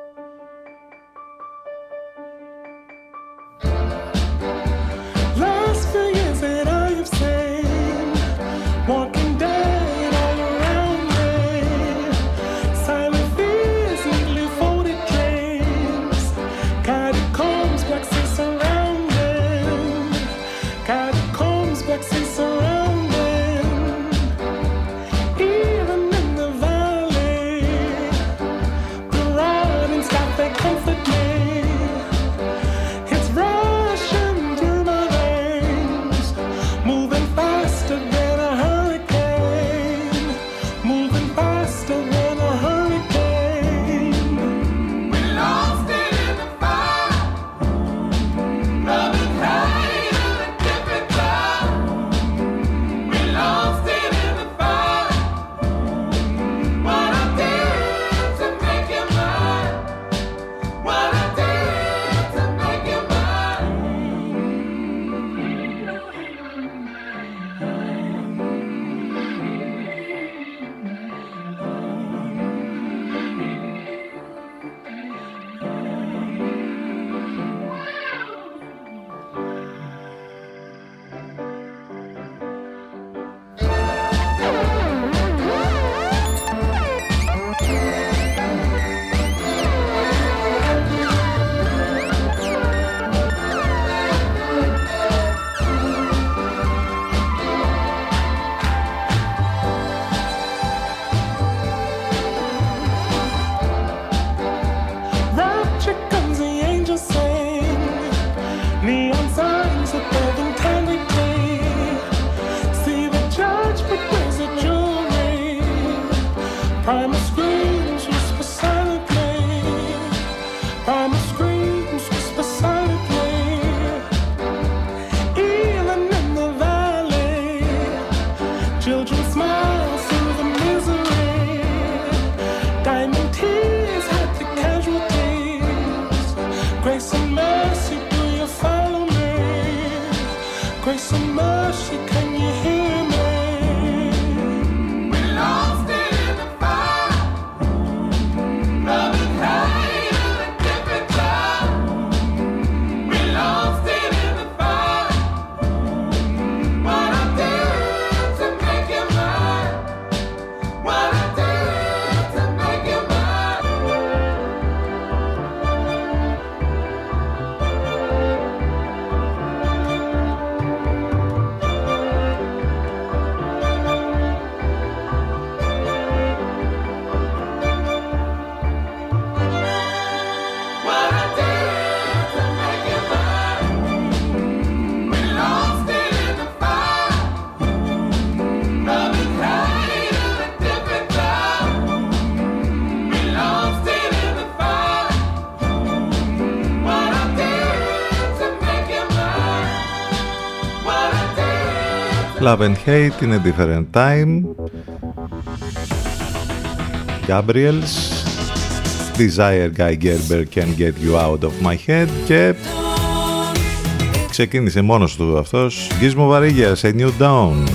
Love and Hate in a Different Time Gabriels Desire Guy Gerber Can Get You Out of My Head και ξεκίνησε μόνος του αυτός Gizmo Varillas A New Down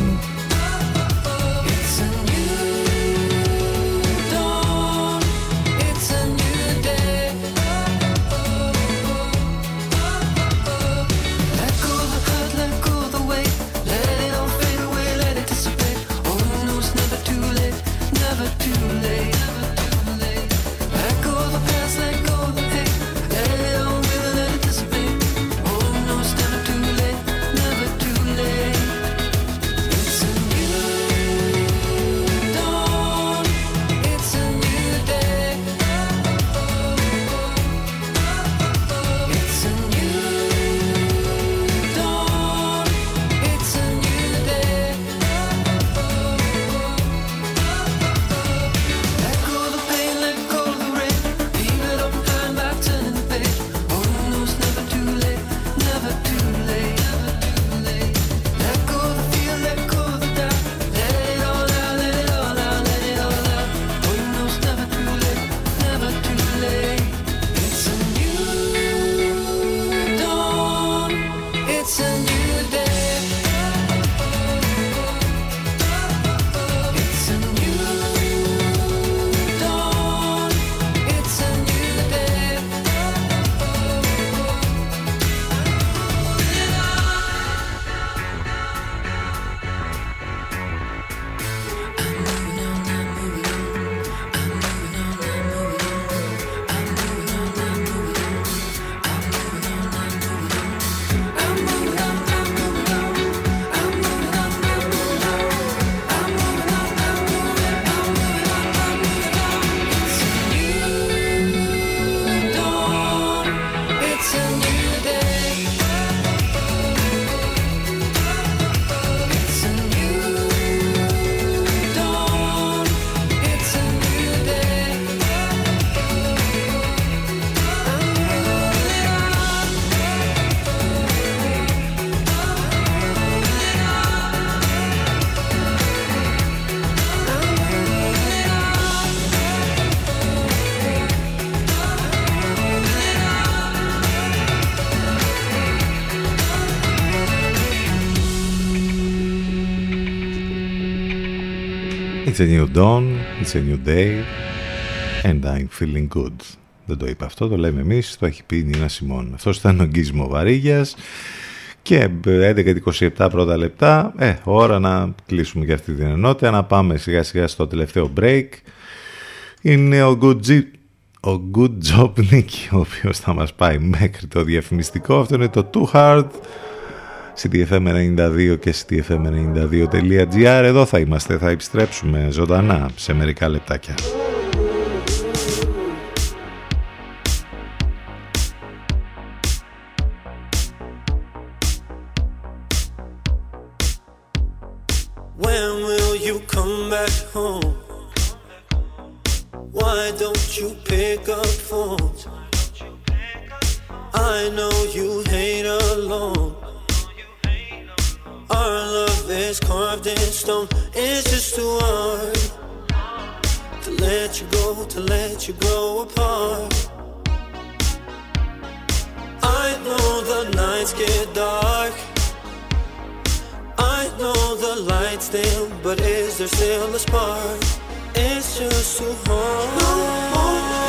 It's a new dawn, it's a new day and I'm feeling good. Δεν το είπα αυτό, το λέμε εμείς, το έχει πει η Νίνα Σιμών. Αυτός ήταν ο Γκίσμο Βαρύγιας και 11-27 πρώτα λεπτά, ε, ώρα να κλείσουμε και αυτή την ενότητα, να πάμε σιγά σιγά στο τελευταίο break. Είναι ο Good, G- ο Good Job Nicky, ο οποίος θα μας πάει μέχρι το διαφημιστικό. Αυτό είναι το Too Hard, Στι δεύτερη 92 και στη φέρε 92 τελεί. Αδώ θα είμαστε θα επιστρέψουμε ζωντανά σε μερικά λεπτάκια. Why don't you phones, I know you. Is carved in stone. It's just too hard to let you go, to let you grow apart. I know the nights get dark. I know the lights dim, but is there still a spark? It's just too hard.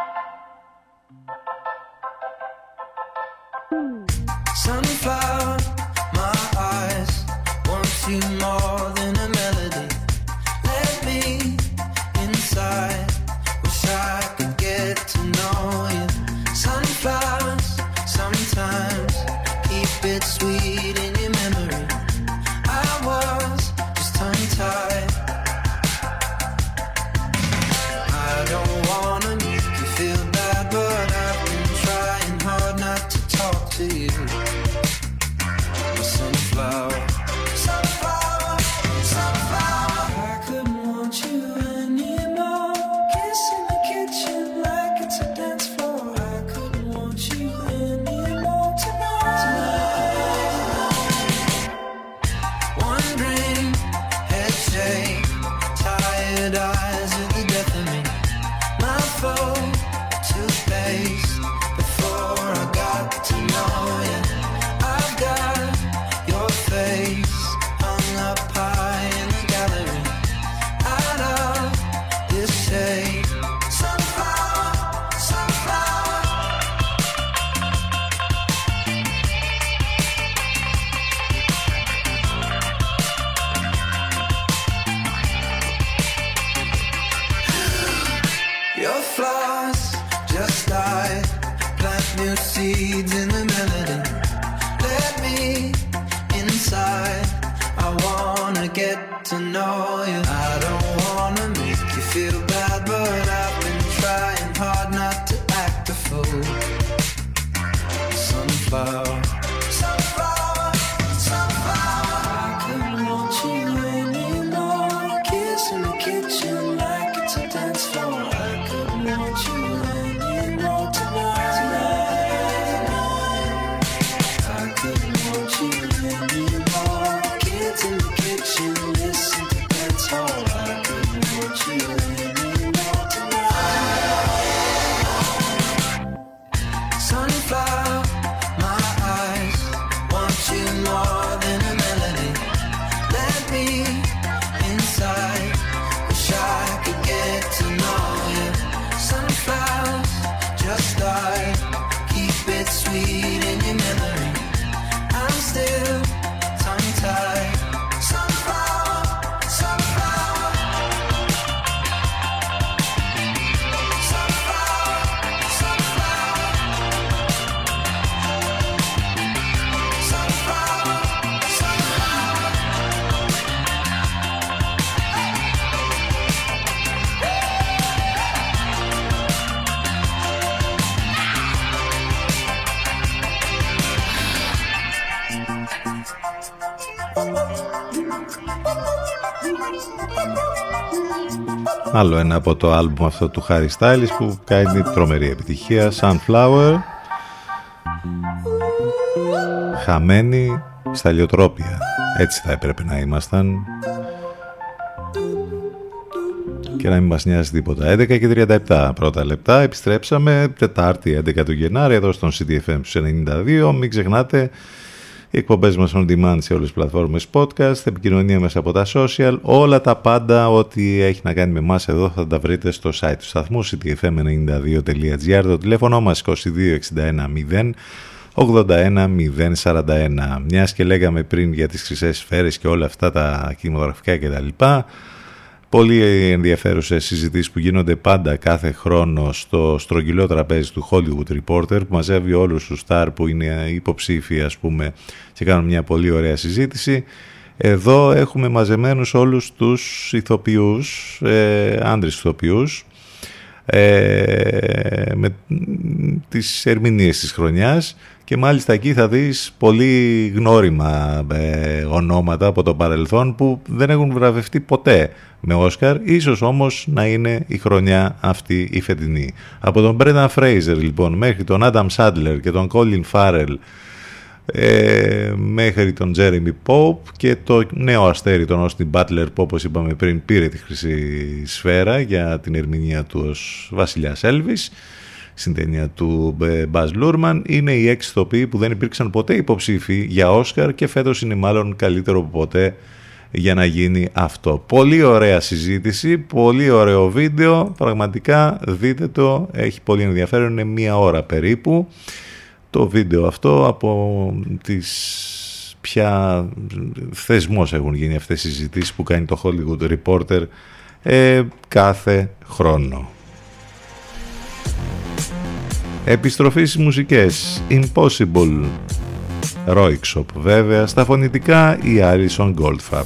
know you. I don't wanna make you feel Άλλο ένα από το άλμπουμ αυτό του Harry Styles που κάνει τρομερή επιτυχία. Sunflower. Χαμένοι στα λιοτρόπια. Έτσι θα έπρεπε να ήμασταν. Και να μην μας νοιάζει τίποτα. 11 και 37 πρώτα λεπτά. Επιστρέψαμε Τετάρτη 11 του Γενάρη εδώ στον CDFM στους 92. Μην ξεχνάτε οι εκπομπές μας on demand σε όλες τις πλατφόρμες podcast, επικοινωνία μέσα από τα social, όλα τα πάντα ό,τι έχει να κάνει με εμάς εδώ θα τα βρείτε στο site του σταθμού ctfm92.gr το τηλέφωνο μας 2261 0 81 041 μιας και λέγαμε πριν για τις χρυσές σφαίρες και όλα αυτά τα κινηματογραφικά κτλ Πολύ ενδιαφέρουσες συζητήσεις που γίνονται πάντα κάθε χρόνο στο στρογγυλό τραπέζι του Hollywood Reporter που μαζεύει όλους τους στάρ που είναι υποψήφοι ας πούμε και κάνουν μια πολύ ωραία συζήτηση. Εδώ έχουμε μαζεμένους όλους τους ηθοποιούς, ε, άντρες ηθοποιούς ε, με τις ερμηνείες της χρονιάς και μάλιστα εκεί θα δεις πολύ γνώριμα ε, ονόματα από το παρελθόν που δεν έχουν βραβευτεί ποτέ με Όσκαρ, ίσως όμως να είναι η χρονιά αυτή η φετινή. Από τον Brendan Fraser λοιπόν μέχρι τον Adam Sadler και τον Colin Farrell ε, μέχρι τον Jeremy Pope και το νέο αστέρι τον Austin Butler που όπως είπαμε πριν πήρε τη χρυσή σφαίρα για την ερμηνεία του ως βασιλιάς Elvis στην ταινία του Baz Luhrmann είναι οι έξι ηθοποιοί που δεν υπήρξαν ποτέ υποψήφοι για Όσκαρ και φέτος είναι μάλλον καλύτερο από ποτέ για να γίνει αυτό. Πολύ ωραία συζήτηση, πολύ ωραίο βίντεο, πραγματικά δείτε το, έχει πολύ ενδιαφέρον, είναι μία ώρα περίπου το βίντεο αυτό από τις ποια θεσμός έχουν γίνει αυτές οι συζητήσεις που κάνει το Hollywood Reporter ε, κάθε χρόνο. Επιστροφή στις μουσικές Impossible Ρόιξοπ βέβαια, στα φωνητικά η Alison Goldfarb.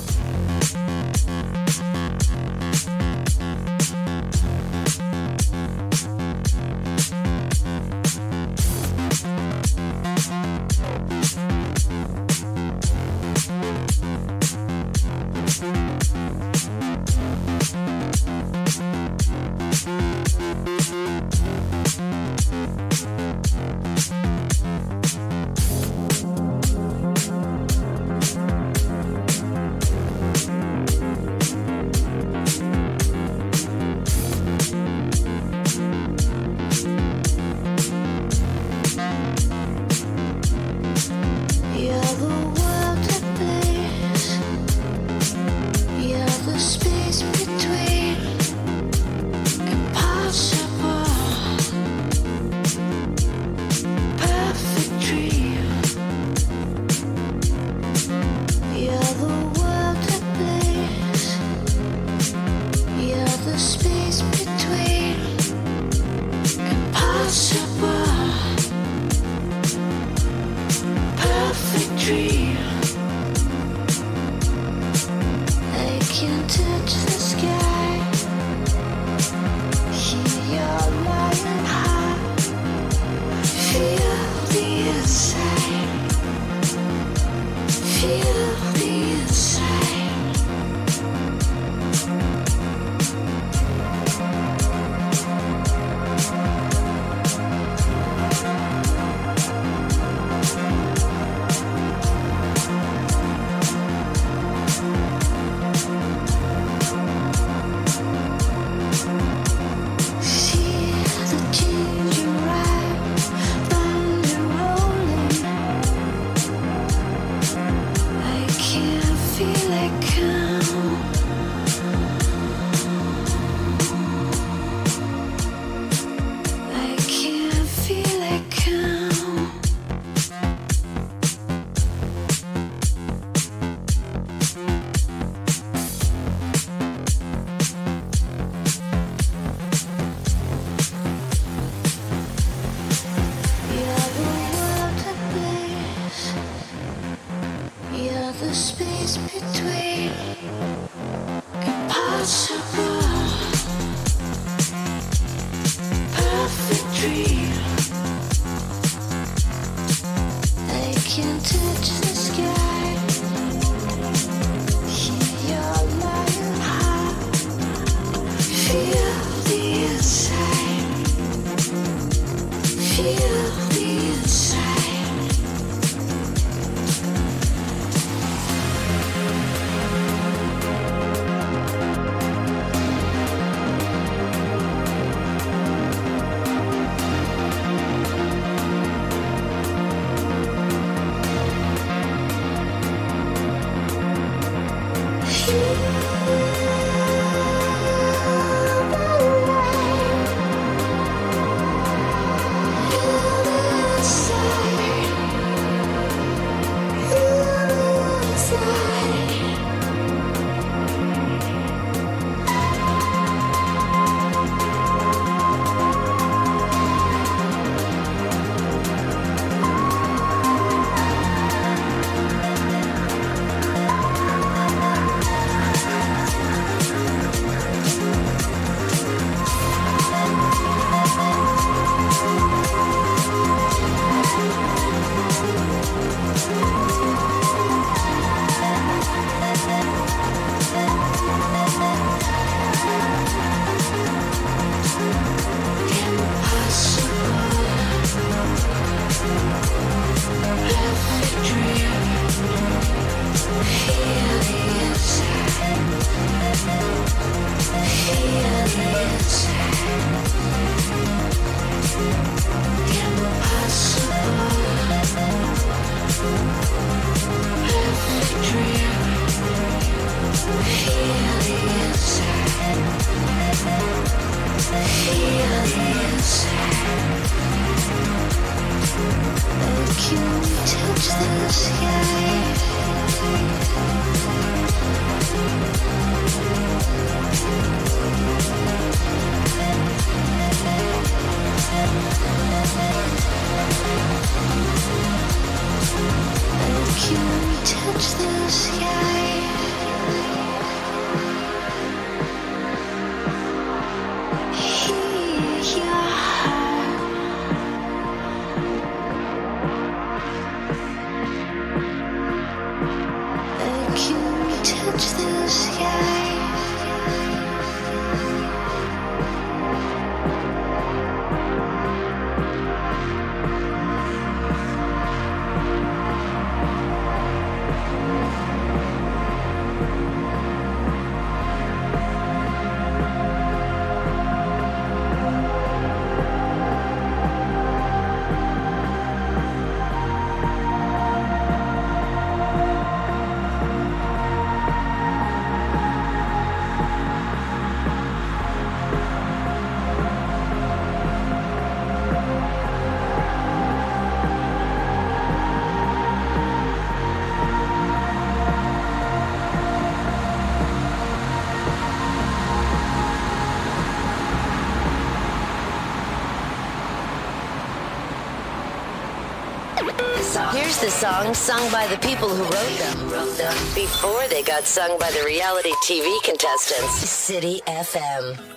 Here's the song sung by the people who wrote them, before they got sung by the reality TV contestants. City FM.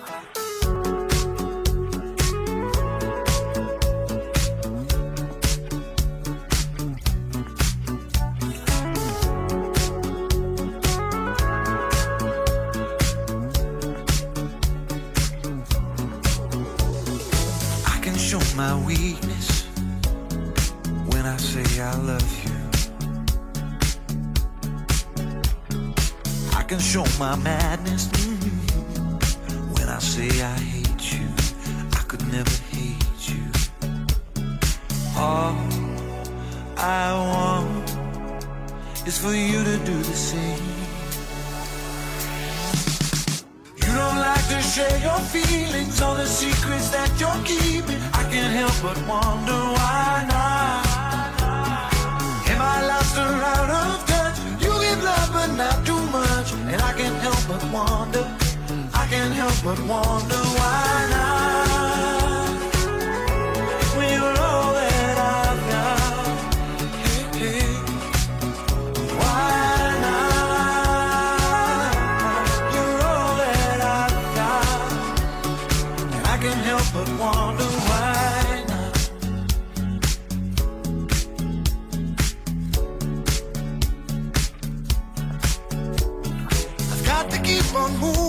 my man. who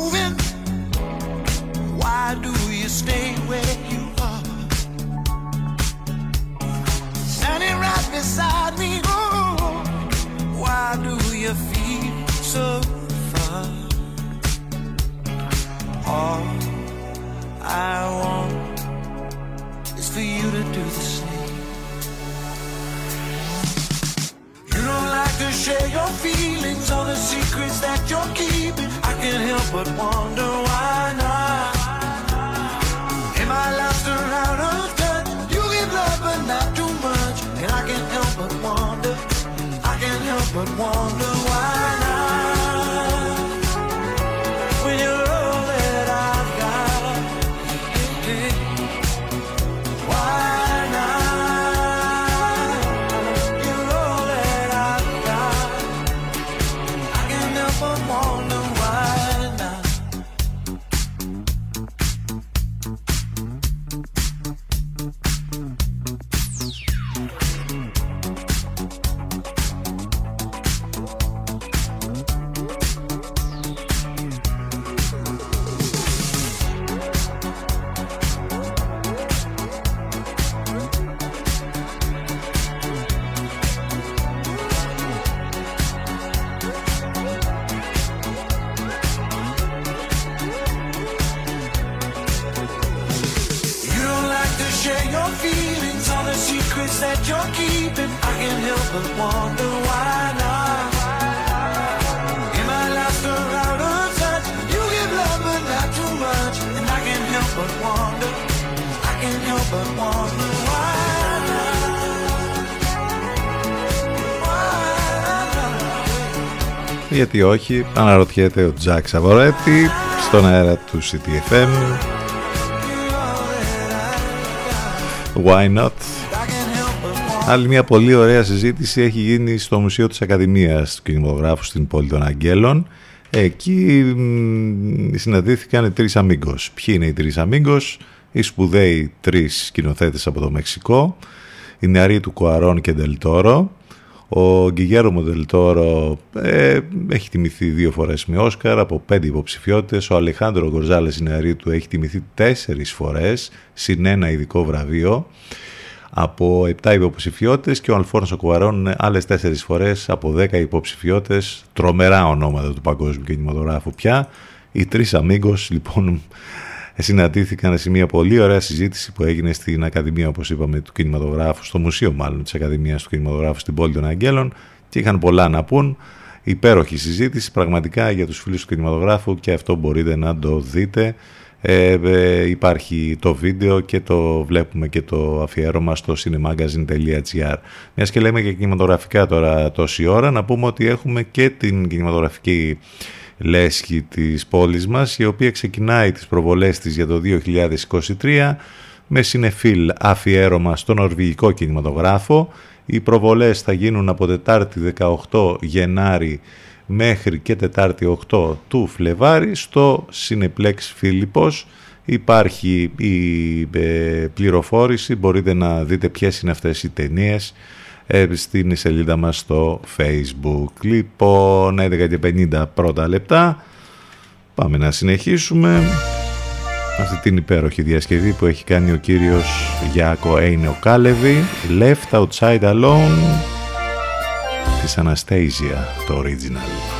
Γιατί όχι, αναρωτιέται ο Τζακ Σαβορέτη στον αέρα του CTFM. Why not? Άλλη μια πολύ ωραία συζήτηση έχει γίνει στο Μουσείο της Ακαδημίας του Κινηματογράφου στην πόλη των Αγγέλων. Εκεί μ, συναντήθηκαν οι τρεις αμίγκος. Ποιοι είναι οι τρεις αμίγκος; Οι σπουδαίοι τρεις σκηνοθέτες από το Μεξικό, η νεαρή του Κουαρών και Ντελτόρο. Ο Γκυγέρο Ντελτόρο ε, έχει τιμηθεί δύο φορές με Όσκαρ από πέντε υποψηφιότητες. Ο Αλεχάνδρο Γκορζάλες η νεαρή του έχει τιμηθεί τέσσερις φορές, συν ένα ειδικό βραβείο από 7 υποψηφιότητες και ο Αλφόνσο Κουαρών άλλες 4 φορές από 10 υποψηφιότητες, τρομερά ονόματα του παγκόσμιου κινηματογράφου πια. Οι τρεις αμίγκος λοιπόν συναντήθηκαν σε μια πολύ ωραία συζήτηση που έγινε στην Ακαδημία όπως είπαμε του κινηματογράφου, στο μουσείο μάλλον της Ακαδημίας του Κινηματογράφου στην πόλη των Αγγέλων και είχαν πολλά να πούν. Υπέροχη συζήτηση πραγματικά για τους φίλους του κινηματογράφου και αυτό μπορείτε να το δείτε. Ε, ε, υπάρχει το βίντεο και το βλέπουμε και το αφιέρωμα στο cinemagazine.gr Μιας και λέμε για κινηματογραφικά τώρα τόση ώρα να πούμε ότι έχουμε και την κινηματογραφική λέσχη της πόλης μας η οποία ξεκινάει τις προβολές της για το 2023 με συνεφίλ αφιέρωμα στο νορβηγικό κινηματογράφο Οι προβολές θα γίνουν από Τετάρτη 18 Γενάρη μέχρι και Τετάρτη 8 του Φλεβάρη στο Cineplex Φίλιππος. Υπάρχει η ε, πληροφόρηση, μπορείτε να δείτε ποιες είναι αυτές οι ταινίες ε, στην σελίδα μας στο Facebook. Λοιπόν, 11 και 50 πρώτα λεπτά. Πάμε να συνεχίσουμε αυτή την υπέροχη διασκευή που έχει κάνει ο κύριος Γιάκο Έινο Κάλεβι Left Outside Alone της Anastasia το original.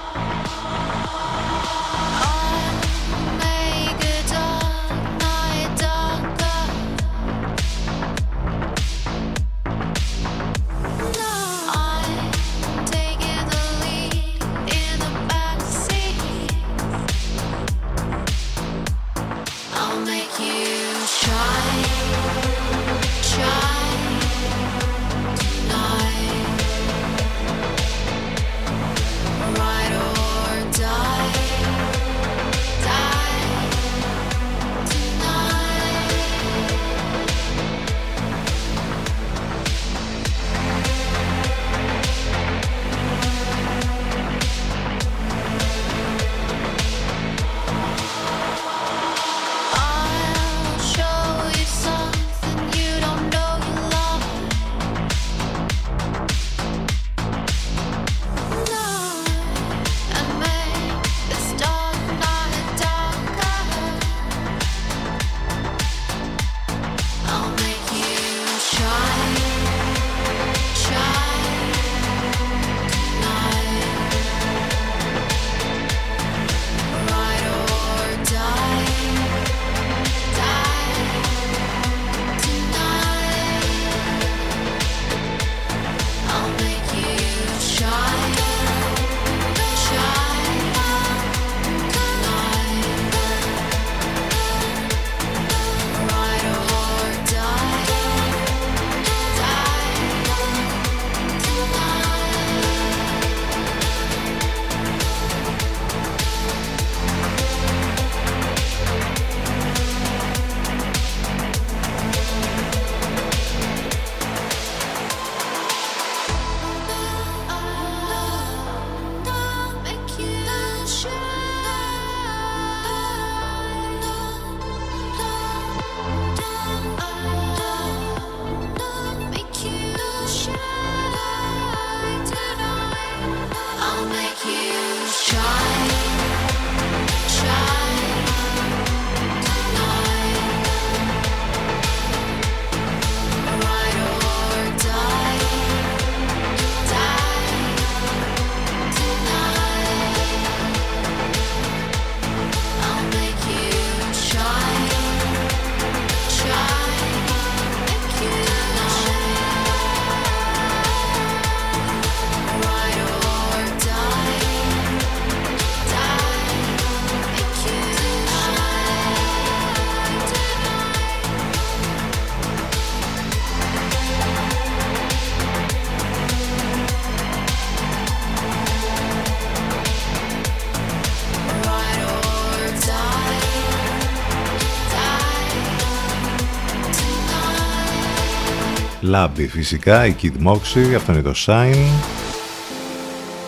Λάμπη φυσικά, η Kid Moxie, αυτό είναι το Shine.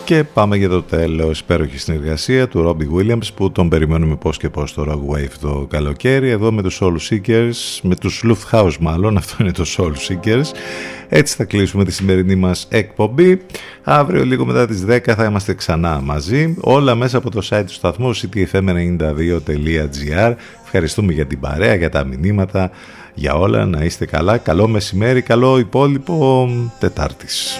Και πάμε για το τέλος, υπέροχη συνεργασία του Robbie Williams που τον περιμένουμε πώς και πώς το Rock Wave το καλοκαίρι εδώ με τους Soul Seekers, με τους Lufthouse μάλλον, (laughs) αυτό είναι το Soul Seekers. Έτσι θα κλείσουμε τη σημερινή μας εκπομπή. Αύριο λίγο μετά τις 10 θα είμαστε ξανά μαζί, όλα μέσα από το site του σταθμού ctfm92.gr. Ευχαριστούμε για την παρέα, για τα μηνύματα, για όλα, να είστε καλά. Καλό μεσημέρι, καλό υπόλοιπο Τετάρτης.